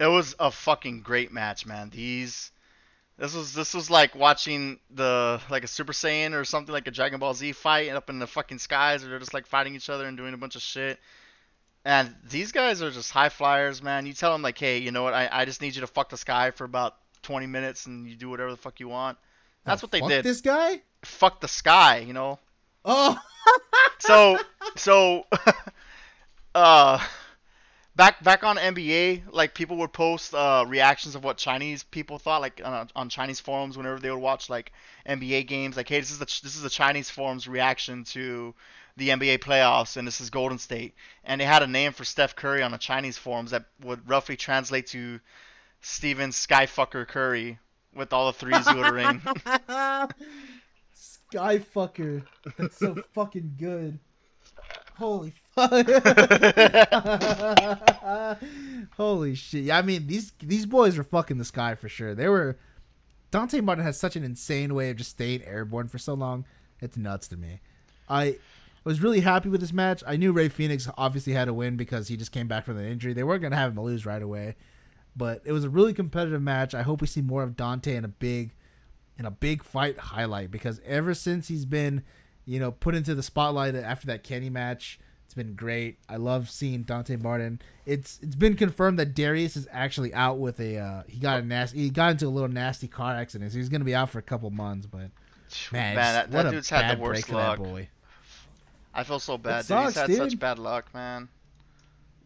D: It was a fucking great match, man. These this was this was like watching the like a Super Saiyan or something like a Dragon Ball Z fight up in the fucking skies, or they're just like fighting each other and doing a bunch of shit. And these guys are just high flyers, man. You tell them like, hey, you know what? I, I just need you to fuck the sky for about 20 minutes, and you do whatever the fuck you want. That's
E: Oh,
D: what they
E: fuck
D: did.
E: This guy?
D: Fuck the sky, you know.
E: Oh,
D: so so uh back back on NBA like people would post uh reactions of what Chinese people thought like on, on Chinese forums whenever they would watch like NBA games like hey this is the this is the Chinese forums reaction to the NBA playoffs and this is Golden State and they had a name for Steph Curry on the Chinese forums that would roughly translate to Steven Skyfucker Curry with all the threes he would ring.
E: Skyfucker. That's so fucking good. Holy fuck. Holy shit. Yeah, I mean these these boys were fucking the sky for sure. They were Dante Martin has such an insane way of just staying airborne for so long. It's nuts to me. I was really happy with this match. I knew Rey Fenix obviously had to win because he just came back from an injury. They weren't gonna have him lose right away. But it was a really competitive match. I hope we see more of Dante in a big in a big fight highlight because ever since he's been, you know, put into the spotlight after that Kenny match, it's been great. I love seeing Dante Martin. It's it's been confirmed that Darius is actually out with a uh, he got a nasty he got into a little nasty car accident, so he's gonna be out for a couple months. But man,
D: Man, that,
E: what
D: that
E: a
D: dude's had the worst
E: break for that boy.
D: I feel so bad. dude.
E: sucks,
D: He's had
E: dude.
D: such bad luck, man.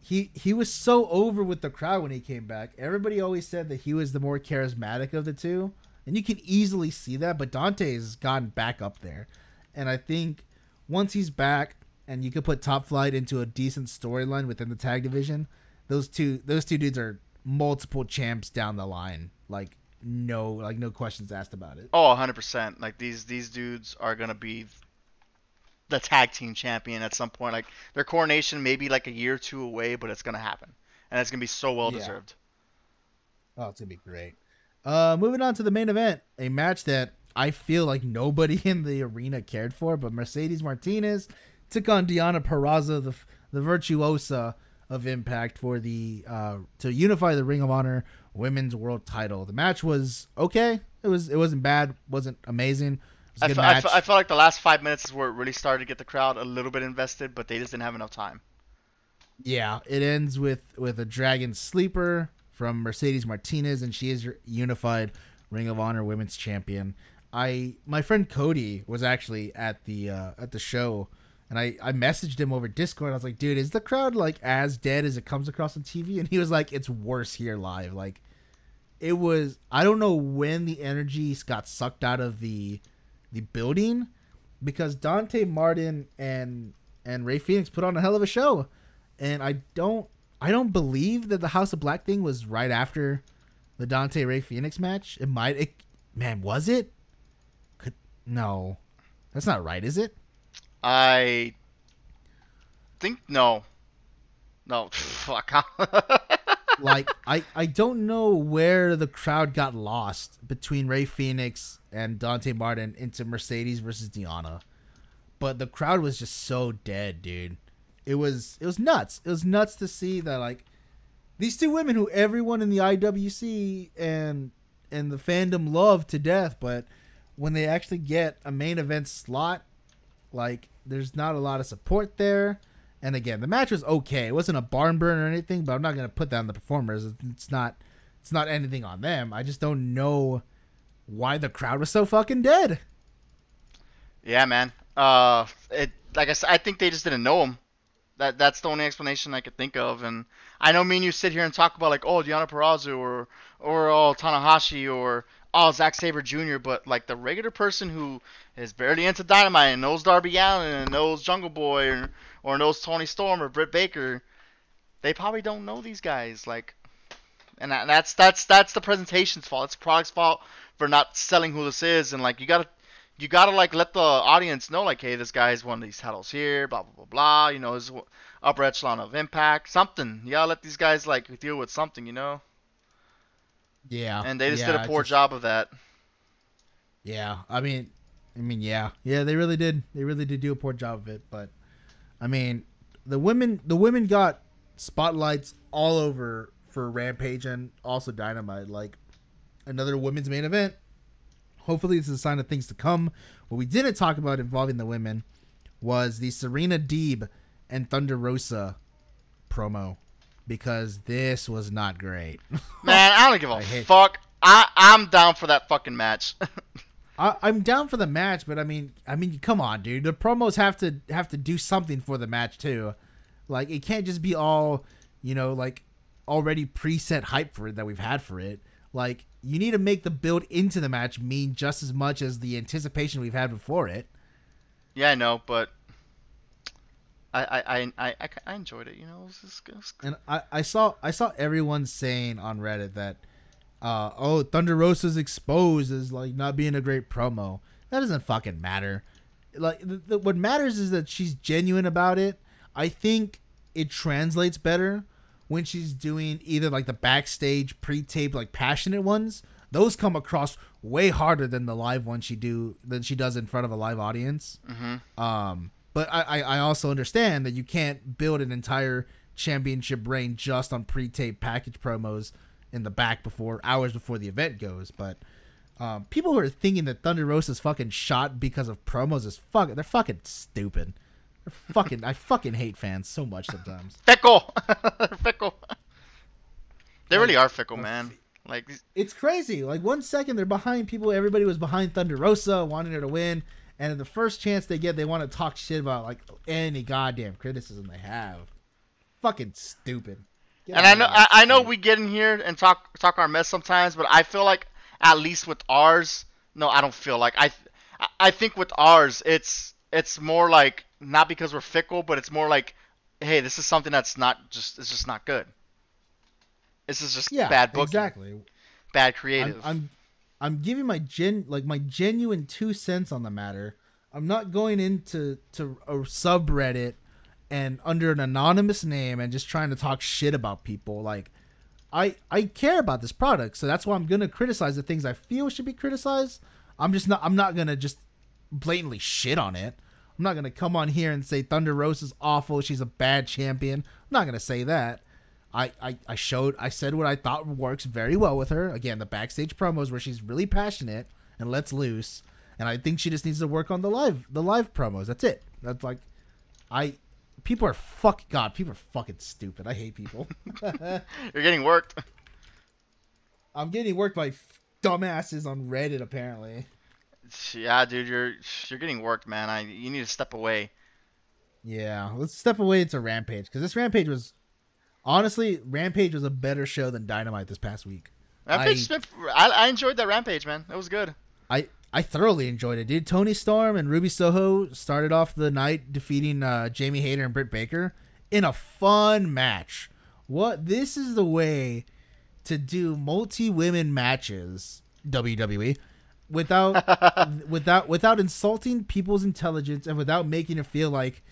E: he he was so over with the crowd when he came back. Everybody always said that he was the more charismatic of the two, and you can easily see that. But Dante's gotten back up there, and I think once he's back and you could put Top Flight into a decent storyline within the tag division, those two those two dudes are multiple champs down the line. Like no like no questions asked about it.
D: Oh, 100%. Like these these dudes are going to be the tag team champion at some point. Like their coronation may be like a year or two away, but it's going to happen. And it's going to be so well
E: Yeah.
D: deserved.
E: Oh, it's gonna be great. Uh, moving on to the main event, a match that I feel like nobody in the arena cared for, but Mercedes Martinez took on Deonna Purrazzo, the the virtuosa of Impact, for the uh, to unify the Ring of Honor Women's World Title. The match was okay. It was it wasn't bad, wasn't amazing. Was a
D: I fe- I I felt like the last five minutes is where it really started to get the crowd a little bit invested, but they just didn't have enough time.
E: Yeah, it ends with with a dragon sleeper from Mercedes Martinez, and she is your unified Ring of Honor Women's Champion. I my friend Cody was actually at the uh, at the show, and I I messaged him over Discord. I was like, dude, is the crowd like as dead as it comes across on TV? And he was like, it's worse here live. Like, it was. I don't know when the energy got sucked out of the the building because Dante Martin and and Rey Fenix put on a hell of a show and I don't I don't believe that the House of Black thing was right after the Dante Rey Fenix match. It might it man, was it? Could no. That's not right, is it?
D: I think no. No, fuck.
E: Like I I don't know where the crowd got lost between Rey Fenix and Dante Martin into Mercedes versus Deonna. But the crowd was just so dead, dude. It was it was nuts. It was nuts to see that like these two women who everyone in the IWC and and the fandom love to death, but when they actually get a main event slot, like there's not a lot of support there. And again, the match was okay. It wasn't a barn burn or anything, but I'm not gonna put that on the performers. It's not it's not anything on them. I just don't know why the crowd was so fucking dead.
D: yeah, man. Uh, it like I said, I think they just didn't know him. That that's the only explanation I could think of. And I know me and you sit here and talk about like, oh, Deonna Purrazzo or or oh Tanahashi or oh Zack Sabre Jr. But like the regular person who is barely into Dynamite and knows Darby Allin and knows Jungle Boy or or knows Toni Storm or Britt Baker, they probably don't know these guys. Like, and that, that's that's that's the presentation's fault. It's the product's fault for not selling who this is. And like, you gotta you gotta like let the audience know like, hey, this guy's won these titles here, blah blah blah blah. You know, his upper echelon of Impact, something. You gotta let these guys like deal with something, you know.
E: Yeah,
D: And they just
E: yeah,
D: did a poor
E: just-
D: job of that.
E: Yeah, I mean, I mean, yeah, yeah, they really did. They really did do a poor job of it. But I mean, the women, the women got spotlights all over for Rampage and also Dynamite. Like another women's main event. Hopefully, this is a sign of things to come. What we didn't talk about involving the women was the Serena Deeb and Thunder Rosa promo because this was not great.
D: Man, I don't give a
E: I
D: fuck. I I'm down for that fucking match.
E: I, I'm down for the match, but I mean, I mean, come on, dude. The promos have to have to do something for the match too. Like it can't just be all, you know, like already preset hype for it that we've had for it. Like you need to make the build into the match mean just as much as the anticipation we've had before it.
D: yeah, I know, but I I I I, I, enjoyed it. You know, it was, just- it was-
E: And I, I saw I saw everyone saying on Reddit that uh oh Thunder Rosa's exposed as like not being a great promo. That doesn't fucking matter. Like the, the, what matters is that she's genuine about it. I think it translates better when she's doing either like the backstage pre-taped like passionate ones. Those come across way harder than the live ones she do than she does in front of a live audience. Um, but I, I, I also understand that you can't build an entire championship reign just on pre-taped package promos in the back before hours before the event goes. But um, people who are thinking that Thunder Rosa's fucking shot because of promos is fucking they're fucking stupid. Fucking I fucking hate fans so much sometimes.
D: fickle, fickle. They really are fickle, man. Like
E: It's crazy. Like one second they're behind people, everybody was behind Thunder Rosa, wanting her to win, and the first chance they get, they want to talk shit about like any goddamn criticism they have. Fucking stupid. Get
D: And I know. I, I know we get in here and talk talk our mess sometimes, but I feel like at least with ours, no, I don't feel like I- I think with ours, it's it's more like not because we're fickle, but it's more like, hey, this is something that's not just it's just not good. This is just
E: Yeah,
D: bad booking,
E: exactly.
D: bad
E: I'm,
D: creative.
E: I'm I'm giving my gen like my genuine two cents on the matter. I'm not going into to a subreddit and under an anonymous name and just trying to talk shit about people. Like I I care about this product, so that's why I'm gonna criticize the things I feel should be criticized. I'm just not I'm not gonna just blatantly shit on it. I'm not gonna come on here and say Thunder Rose is awful. She's a bad champion. I'm not gonna say that. I, I, I showed I said what I thought works very well with her. Again, the backstage promos where she's really passionate and lets loose. And I think she just needs to work on the live the live promos. That's it. That's like I people are fuck god, people are fucking stupid. I hate people.
D: You're getting worked.
E: I'm getting worked by f- dumbasses on Reddit apparently.
D: Yeah, dude, you're you're getting worked, man. I you need to step away.
E: Yeah, let's step away into Rampage because this Rampage was honestly Rampage was a better show than Dynamite this past week.
D: Rampage, I, I, I enjoyed that Rampage, man. It was good.
E: I I thoroughly enjoyed it, dude. Toni Storm and Ruby Soho started off the night defeating uh, Jamie Hayter and Britt Baker in a fun match. What this is the way to do multi women matches WWE without without without insulting people's intelligence and without making it feel like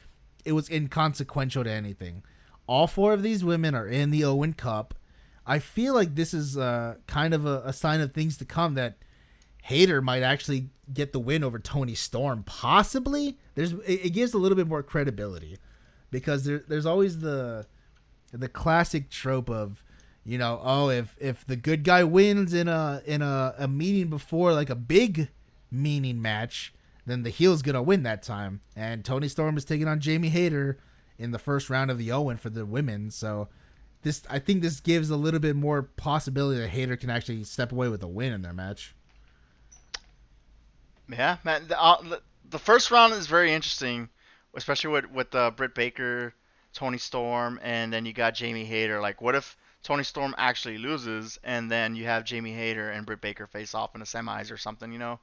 E: it was inconsequential to anything. All four of these women are in the Owen Cup. I feel like this is uh, kind of a, a sign of things to come that Hayter might actually get the win over Toni Storm. Possibly, there's it, it gives a little bit more credibility because there, there's always the the classic trope of you know oh if if the good guy wins in a in a, a meeting before like a big meaning match then the heel's gonna win that time and Toni Storm is taking on Jamie Hayter in the first round of the Owen for the women so this I think this gives a little bit more possibility that Hayter can actually step away with a win in their match.
D: Yeah, man. The, uh, the first round is very interesting, especially with with uh, Britt Baker, Toni Storm, and then you got Jamie Hayter. Like, what if Toni Storm actually loses, and then you have Jamie Hayter and Britt Baker face off in the semis or something? You know.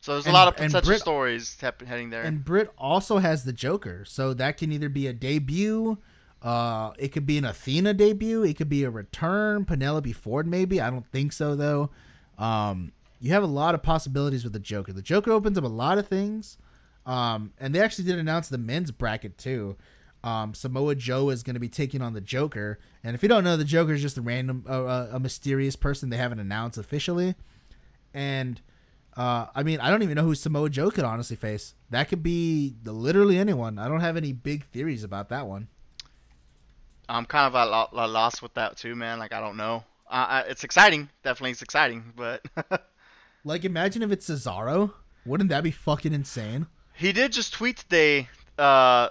D: So there's a
E: And-
D: lot of potential
E: Britt-
D: stories heading there.
E: And Britt also has the Joker, so that can either be a debut, uh, it could be an Athena debut, it could be a return, Penelope Ford maybe. I don't think so though. Um, you have a lot of possibilities with the Joker. The Joker opens up a lot of things. Um, and they actually did announce the men's bracket too. Um, Samoa Joe is going to be taking on the Joker, and if you don't know, the Joker is just a random, uh, uh, a mysterious person they haven't announced officially. And uh, I mean, I don't even know who Samoa Joe could honestly face. That could be the, literally anyone. I don't have any big theories about that one.
D: I'm kind of at lo- lo- lost with that too, man. Like I don't know. Uh, it's exciting, definitely it's exciting, but
E: Like, imagine if it's Cesaro. Wouldn't that be fucking insane?
D: he did just tweet today, uh,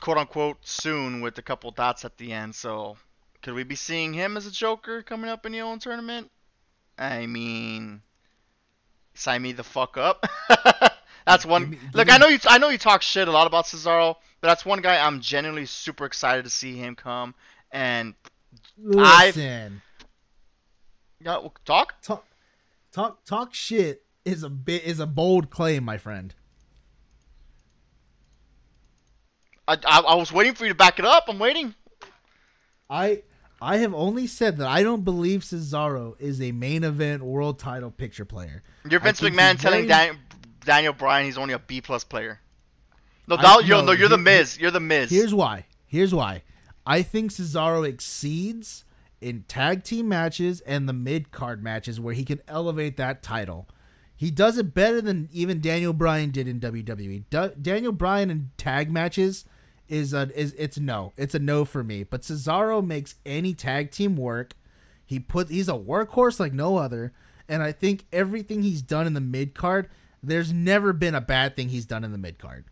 D: quote unquote, soon with a couple dots at the end. So could we be seeing him as a Joker coming up in the Owen tournament? I mean, sign me the fuck up. that's one.
E: Give me- give
D: Look,
E: me-
D: I know you. I know you talk shit a lot about Cesaro, but that's one guy I'm genuinely super excited to see him come and I've-
E: Listen,
D: yeah, talk.
E: talk, talk, talk shit is a bit is a bold claim, my friend.
D: I, I, I was waiting for you to back it up. I'm waiting.
E: I I have only said that I don't believe Cesaro is a main event world title picture player.
D: You're Vince McMahon telling
E: very-
D: Dan, Daniel Bryan he's only a B plus player. No,
E: I-
D: you're,
E: no,
D: you're the
E: he-
D: Miz. You're the Miz.
E: Here's why. Here's why. I think Cesaro exceeds in tag team matches and the mid card matches where he can elevate that title. He does it better than even Daniel Bryan did in WWE. Daniel Bryan in tag matches is a is it's no. It's a no for me. But Cesaro makes any tag team work. He put he's a workhorse like no other. And I think everything he's done in the mid card, there's never been a bad thing he's done in the mid card.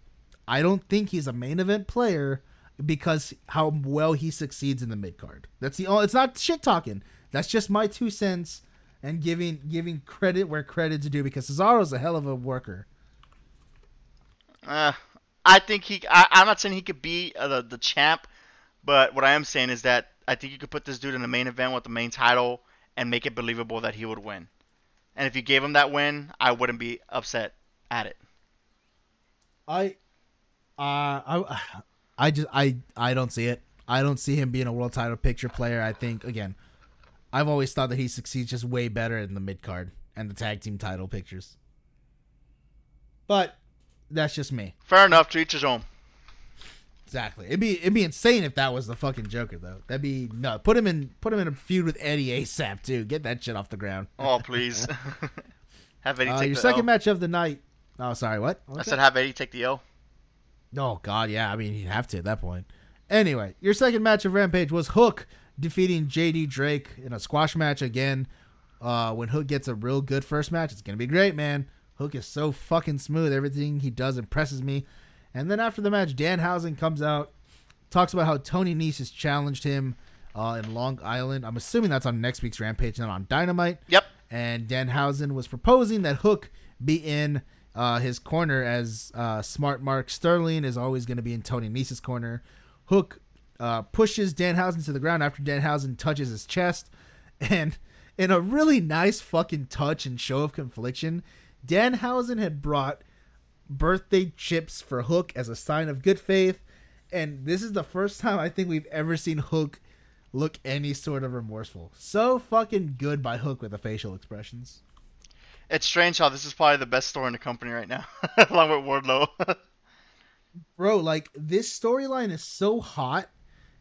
E: I don't think he's a main event player because how well he succeeds in the mid card. That's the only. It's not shit talking. That's just my two cents and giving giving credit where credit's due because Cesaro's a hell of a worker.
D: Uh, I think he. I, I'm not saying he could be uh, the the champ, but what I am saying is that I think you could put this dude in the main event with the main title and make it believable that he would win. And if you gave him that win, I wouldn't be upset at it.
E: I, uh, I, I just I I don't see it. I don't see him being a world title picture player. I think again, I've always thought that he succeeds just way better in the mid card and the tag team title pictures. But that's just me.
D: Fair enough. To each his own.
E: Exactly. It'd be it'd be insane if that was the fucking Joker though. That'd be no. Put him in put him in a feud with Eddie ASAP too. Get that shit off the ground.
D: Oh please. have Eddie
E: Uh,
D: take
E: your
D: the
E: second
D: L.
E: match of the night. Oh, sorry. What?
D: I said
E: that?
D: have Eddie take the L.
E: Oh God, yeah. I mean, he'd have to at that point. Anyway, your second match of Rampage was Hook defeating JD Drake in a squash match again. Uh, when Hook gets a real good first match, it's gonna be great, man. Hook is so fucking smooth. Everything he does impresses me. And then after the match, Danhausen comes out, talks about how Tony Nese has challenged him uh, in Long Island. I'm assuming that's on next week's Rampage, not on Dynamite.
D: Yep.
E: And Danhausen was proposing that Hook be in uh, his corner as uh, smart Mark Sterling is always going to be in Tony Nese's corner. Hook uh, pushes Danhausen to the ground after Danhausen touches his chest. And in a really nice fucking touch and show of confliction, Danhausen had brought birthday chips for Hook as a sign of good faith. And this is the first time I think we've ever seen Hook look any sort of remorseful. So fucking good by Hook with the facial expressions.
D: It's strange how this is probably the best story in the company right now, along with Wardlow.
E: Bro, like this storyline is so hot.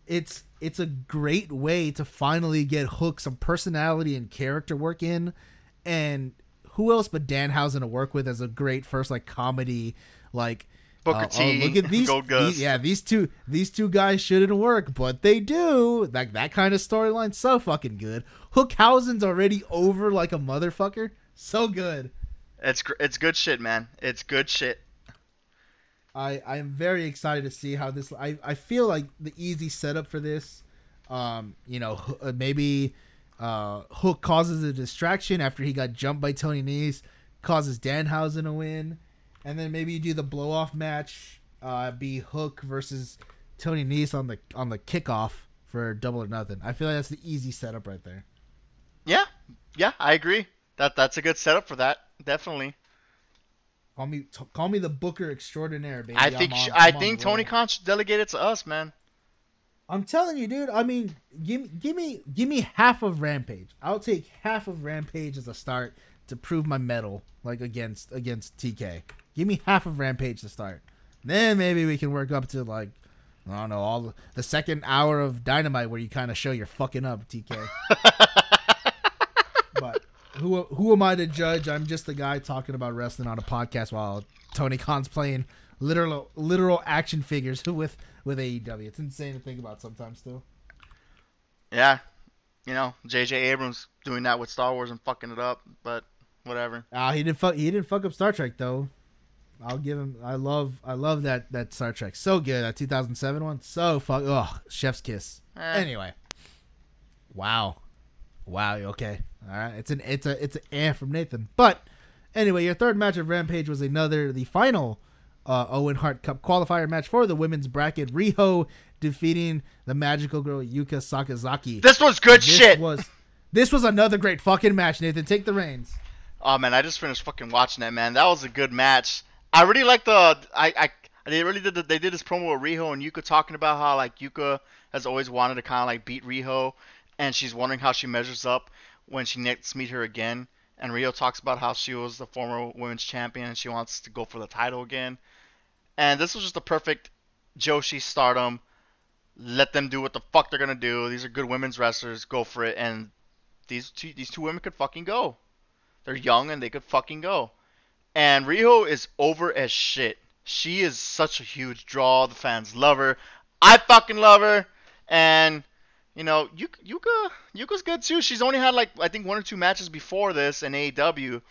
E: It's it's a great way to finally get Hook some personality and character work in. And who else but Danhausen to work with as a great first like comedy like
D: Booker
E: uh,
D: T,
E: look at these, these- yeah, these two these two guys shouldn't work, but they do. Like that kind of storyline, so fucking good. Hookhausen's already over like a motherfucker. So good.
D: it's it's good shit, man. It's good shit.
E: I I am very excited to see how this. I I feel like the easy setup for this. Um, you know, uh, maybe uh, Hook causes a distraction after he got jumped by Tony Nese, causes Danhausen to win, and then maybe you do the blow off match. Uh, be Hook versus Tony Nese on the on the kickoff for Double or Nothing. I feel like that's the easy setup right there.
D: Yeah, yeah, I agree. That that's a good setup for that. Definitely.
E: Call me t- call me the Booker extraordinaire, baby.
D: I think
E: on-
D: I think Tony. Khan should delegate it to us, man.
E: I'm telling you, dude. I mean, give me, give me, give me half of Rampage. I'll take half of Rampage as a start to prove my medal, like against against TK. Give me half of Rampage to start. Then maybe we can work up to like, I don't know, all the, the second hour of Dynamite where you kind of show you're fucking up, TK. but who who am I to judge? I'm just the guy talking about wrestling on a podcast while Tony Khan's playing literal literal action figures with with AEW. It's insane to think about sometimes still.
D: Yeah, you know, J.J. Abrams doing that with Star Wars and fucking it up, but whatever.
E: Ah, he didn't fuck he didn't fuck up Star Trek though. I'll give him I love I love that that Star Trek. So good. That 2007 one. So fuck oh, chef's kiss.
D: Eh.
E: Anyway. Wow. Wow, okay. All right. It's an it's a it's an eh from Nathan. But anyway, your third match of Rampage was another the final uh, Owen Hart Cup qualifier match for the women's bracket. Riho defeating the magical girl Yuka Sakazaki.
D: This was good
E: This
D: shit.
E: was this was another great fucking match, Nathan. Take the reins.
D: Oh man, I just finished fucking watching that man. That was a good match. I really like the I I they really did the, they did this promo with Riho and Yuka talking about how like Yuka has always wanted to kind of like beat Riho, and she's wondering how she measures up when she next meet her again. And Riho talks about how she was the former women's champion and she wants to go for the title again. And this was just a perfect Joshi stardom. Let them do what the fuck they're gonna do. These are good women's wrestlers. Go for it. And these two these two women could fucking go. They're young and they could fucking go. And Riho is over as shit. She is such a huge draw. The fans love her. I fucking love her. And you know, Yuka Yuka's good too. She's only had like I think one or two matches before this in AEW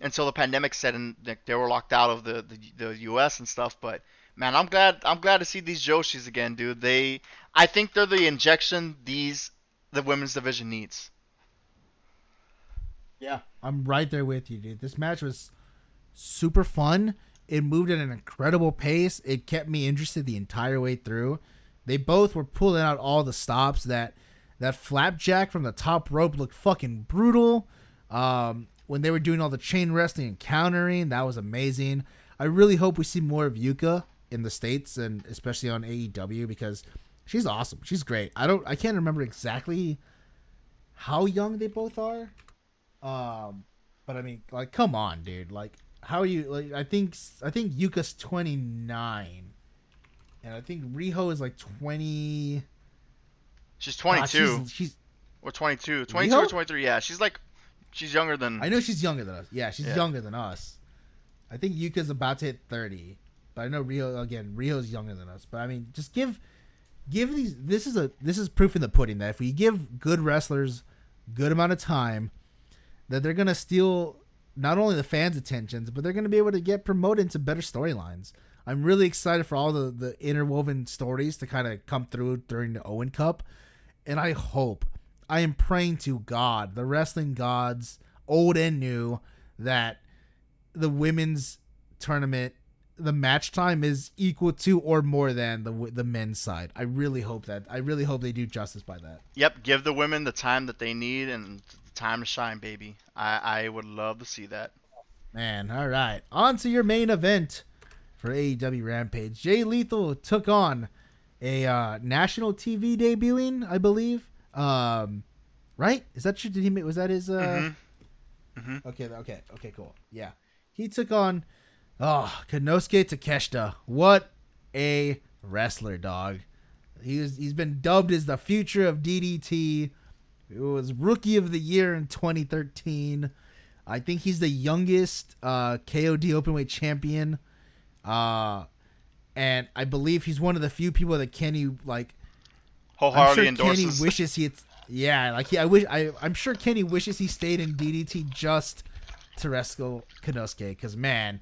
D: until the pandemic set and they- were locked out of the, the the US and stuff. But man, I'm glad I'm glad to see these Joshis again, dude. They I think they're the injection these the women's division needs.
E: Yeah, I'm right there with you, dude. This match was super fun. It moved at an incredible pace. It kept me interested the entire way through. They both were pulling out all the stops. That that flapjack from the top rope looked fucking brutal. Um, when they were doing all the chain wrestling and countering, that was amazing. I really hope we see more of Yuka in the states and especially on AEW because she's awesome. She's great. I don't I can't remember exactly how young they both are. Um but I mean like come on, dude. Like how are you like I think I think Yuka's 29 and I think Riho is like 20
D: She's
E: God,
D: 22
E: she's, she's
D: or 22, 22 or 23. Yeah, she's like she's younger than
E: I know she's younger than us. Yeah, she's
D: Yeah.
E: younger than us. I think Yuka's about to hit 30. But I know Riho again, Riho's younger than us. But I mean, just give give these this is a this is proof in the pudding that if we give good wrestlers good amount of time that they're going to steal not only the fans' attentions, but they're going to be able to get promoted into better storylines. I'm really excited for all the the interwoven stories to kind of come through during the Owen Cup, and I hope I am praying to God, the wrestling gods, old and new, that the women's tournament, the match time is equal to or more than the the men's side. I really hope that. I really hope they do justice by that.
D: Yep, give the women the time that they need and the time to shine, baby. I I would love to see that.
E: Man, all right. On to your main event for AEW Rampage. Jay Lethal took on a uh, national TV debuting, I believe. Um, right? Is that true? Did he? make Was that his? Uh...
D: Mhm. Mhm.
E: Okay. Okay. Okay. Cool. Yeah. He took on oh Konosuke Takeshita. What a wrestler, dog. He's he's been dubbed as the future of DDT. It was rookie of the year in 2013. I think he's the youngest uh, KOD openweight champion. Uh, and I believe he's one of the few people that Kenny like. I'm sure
D: endorses.
E: Kenny wishes he had. Yeah, like he, I wish I. I'm sure Kenny wishes he stayed in DDT just to wrestle Konosuke. Because man,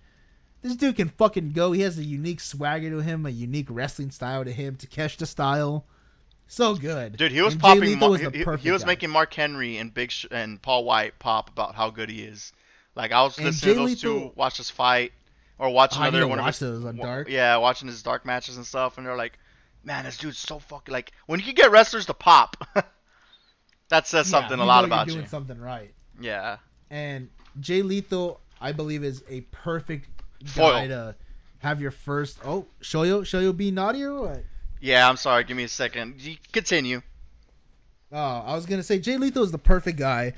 E: this dude can fucking go. He has a unique swagger to him, a unique wrestling style to him, Takeshita style. So good,
D: Dude, he was
E: And
D: popping. Mar-
E: was
D: he, he- was
E: guy.
D: making Mark Henry and Big Sh- and Paul White pop about how good he is. Like I was
E: And
D: listening to those
E: Lethal-
D: two watch this fight, or watch
E: Oh,
D: another one
E: watch
D: of his.
E: those on Dark.
D: Yeah, watching his dark matches and stuff, and they're like, "Man, this dude's so fucking like." When you can get wrestlers to pop, that says
E: Yeah,
D: something a lot about
E: you're
D: you.
E: doing something right.
D: Yeah.
E: And Jay Lethal, I believe, is a perfect
D: Foil.
E: guy to have your first. Oh, Shoyo, Shoyo be naughty or what?
D: Yeah, I'm sorry. Give me a second. Continue.
E: Oh, I was gonna say Jay Lethal is the perfect guy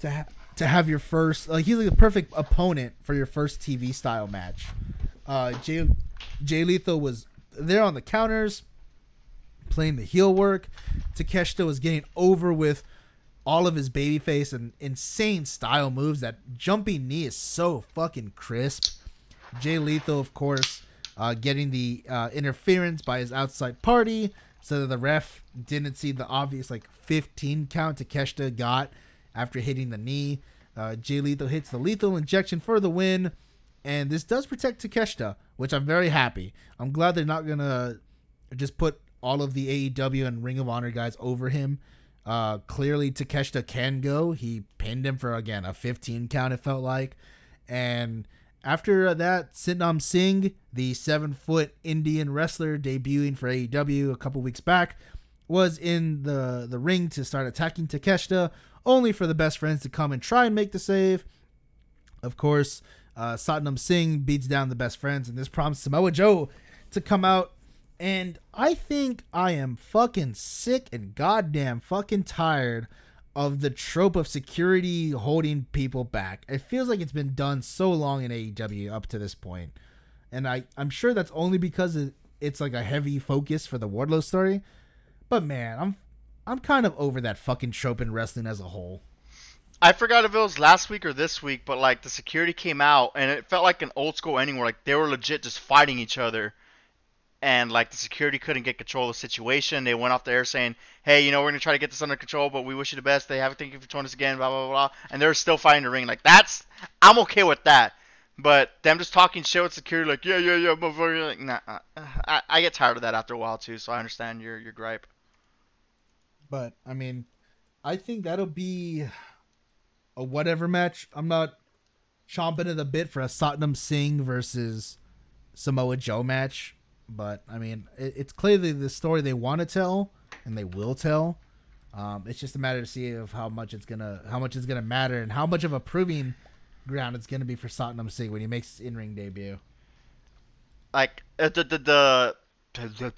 E: to ha- to have your first. Like he's like the perfect opponent for your first TV style match. Uh, Jay Jay Lethal was there on the counters, playing the heel work. Takeshita was getting over with all of his babyface and insane style moves. That jumping knee is so fucking crisp. Jay Lethal, of course, uh, getting the uh, interference by his outside party, so that the ref didn't see the obvious like 15 count Takeshita got after hitting the knee. Uh, Jay Lethal hits the lethal injection for the win, and this does protect Takeshita, which I'm very happy. I'm glad they're not gonna just put all of the AEW and Ring of Honor guys over him. Uh, clearly, Takeshita can go. He pinned him for again a 15 count. It felt like, and after that, Satnam Singh, the seven foot Indian wrestler debuting for AEW a couple weeks back, was in the the ring to start attacking Takeshita, only for the best friends to come and try and make the save. Of course, uh, Satnam Singh beats down the best friends, and this prompts Samoa Joe to come out. And I think I am fucking sick and goddamn fucking tired of the trope of security holding people back. It feels like it's been done so long in AEW up to this point. And I, I'm sure that's only because it, it's like a heavy focus for the Wardlow story. But man, I'm I'm kind of over that fucking trope in wrestling as a whole.
D: I forgot if it was last week or this week, but like the security came out and it felt like an old school ending where like they were legit just fighting each other. And like the security couldn't get control of the situation. They went off the air saying, "Hey, you know, we're gonna try to get this under control, but we wish you the best. They haven't thank you for joining us again." Blah blah blah. And they're still fighting the ring. Like that's, I'm okay with that. But them just talking shit with security, like yeah yeah yeah, motherfucker. Like nah, uh, I, I get tired of that after a while too. So I understand your your gripe.
E: But I mean, I think that'll be a whatever match. I'm not chomping at the bit for a Satnam Singh versus Samoa Joe match. But I mean, it, it's clearly the story they want to tell and they will tell. Um, it's just a matter to see of how much it's gonna how much it's gonna matter and how much of a proving ground it's gonna be for Satnam Singh when he makes his in ring debut.
D: Like uh, the the the. the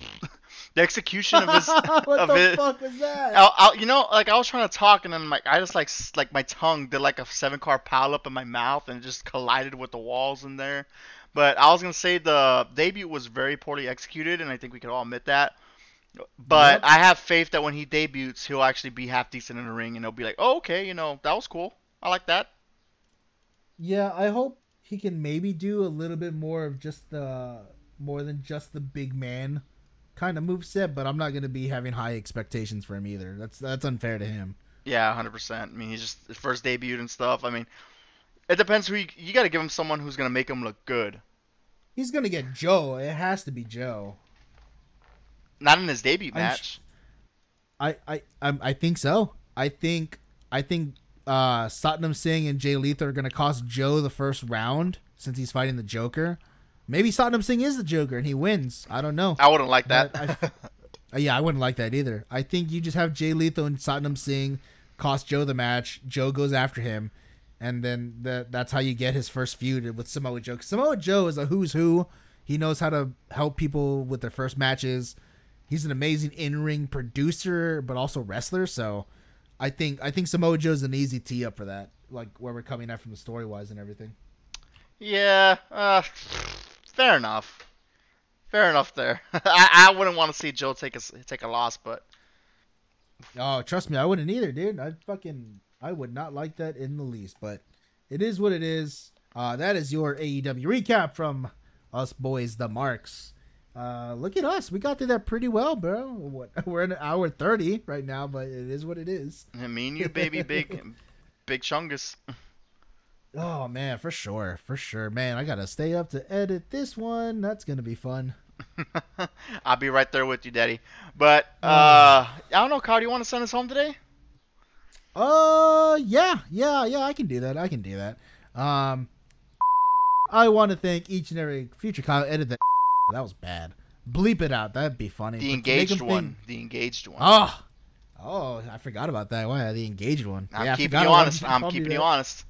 D: the execution of his
E: what
D: of
E: the
D: it
E: fuck was that?
D: I'll, I'll, you know, like I was trying to talk, and then like I just like s- like my tongue did like a seven car pile up in my mouth, and just collided with the walls in there. But I was gonna say the debut was very poorly executed, and I think we could all admit that. But
E: Yep.
D: I have faith that when he debuts, he'll actually be half decent in the ring, and he'll be like, "Oh, okay, you know, that was cool. I like that."
E: Yeah, I hope he can maybe do a little bit more of just the more than just the big man kind of move set, but I'm not gonna be having high expectations for him either. That's that's unfair to him.
D: Yeah, hundred percent. I mean, he's just his first debut and stuff. I mean, it depends who you, you got to give him someone who's gonna make him look good.
E: He's gonna get Joe. It has to be Joe.
D: Not in his debut
E: I'm
D: match.
E: I I I, I think so. I think I think uh Satnam Singh and Jay Lethal are gonna cost Joe the first round since he's fighting the Joker. Maybe Satnam Singh is the Joker and he wins. I don't know.
D: I wouldn't like that.
E: But Uh, yeah, I wouldn't like that either. I think you just have Jay Lethal and Satnam Singh cost Joe the match. Joe goes after him, and then that that's how you get his first feud with Samoa Joe. Samoa Joe is a who's who. He knows how to help people with their first matches. He's an amazing in-ring producer, but also wrestler. So, I think I think Samoa Joe's an easy tee up for that. Like where we're coming at from the story wise and everything.
D: Yeah, uh, fair enough. Fair enough there. I, I wouldn't want to see Joe take a take a loss, but
E: Oh, trust me, I wouldn't either, dude. I fucking I would not like that in the least, but it is what it is. Uh that is your AEW recap from us boys the marks. Uh look at us. We got through that pretty well, bro. What we're in an hour 30 right now, but it is what it is.
D: I mean you, baby, big, big chungus.
E: Oh man, for sure. For sure. Man, I got to stay up to edit this one. That's going to be fun.
D: I'll be right there with you, Daddy. But uh, I don't know, Kyle. Do you want to send us home today?
E: Uh, yeah, yeah, yeah. I can do that. I can do that. Um, I want to thank each and every future Kyle. Edit that. That was bad. Bleep it out. That'd be funny.
D: The
E: But
D: engaged one.
E: think-
D: The engaged one.
E: Oh, oh, I forgot about that. Why the engaged one?
D: I'm
E: yeah,
D: keeping you honest. I'm keeping you
E: that.
D: honest.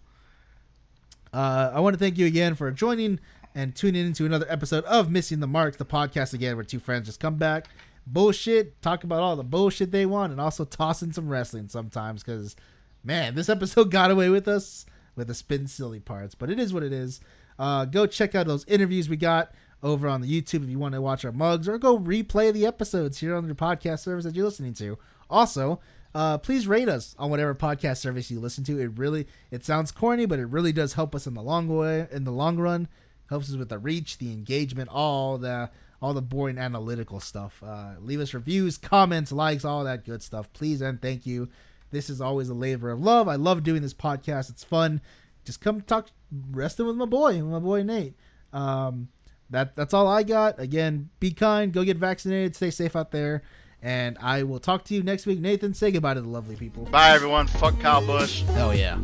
E: Uh, I want to thank you again for joining and tuning into another episode of Missing the Marks, the podcast again where two friends just come back, bullshit, talk about all the bullshit they want, and also toss in some wrestling sometimes. Because man, this episode got away with us with the spin silly parts, but it is what it is. Uh, go check out those interviews we got over on the YouTube if you want to watch our mugs, or go replay the episodes here on your podcast service that you're listening to. Also, uh, please rate us on whatever podcast service you listen to. It really it sounds corny, but it really does help us in the long way in the long run. Helps us with the reach, the engagement, all the all the boring analytical stuff. Uh, leave us reviews, comments, likes, all that good stuff. Please and thank you. This is always a labor of love. I love doing this podcast. It's fun. Just come talk wrestling with my boy, my boy Nate. Um, that that's all I got. Again, be kind, go get vaccinated, stay safe out there, and I will talk to you next week. Nathan, say goodbye to the lovely people.
D: Bye, everyone. Fuck Kyle Bush.
E: Oh yeah.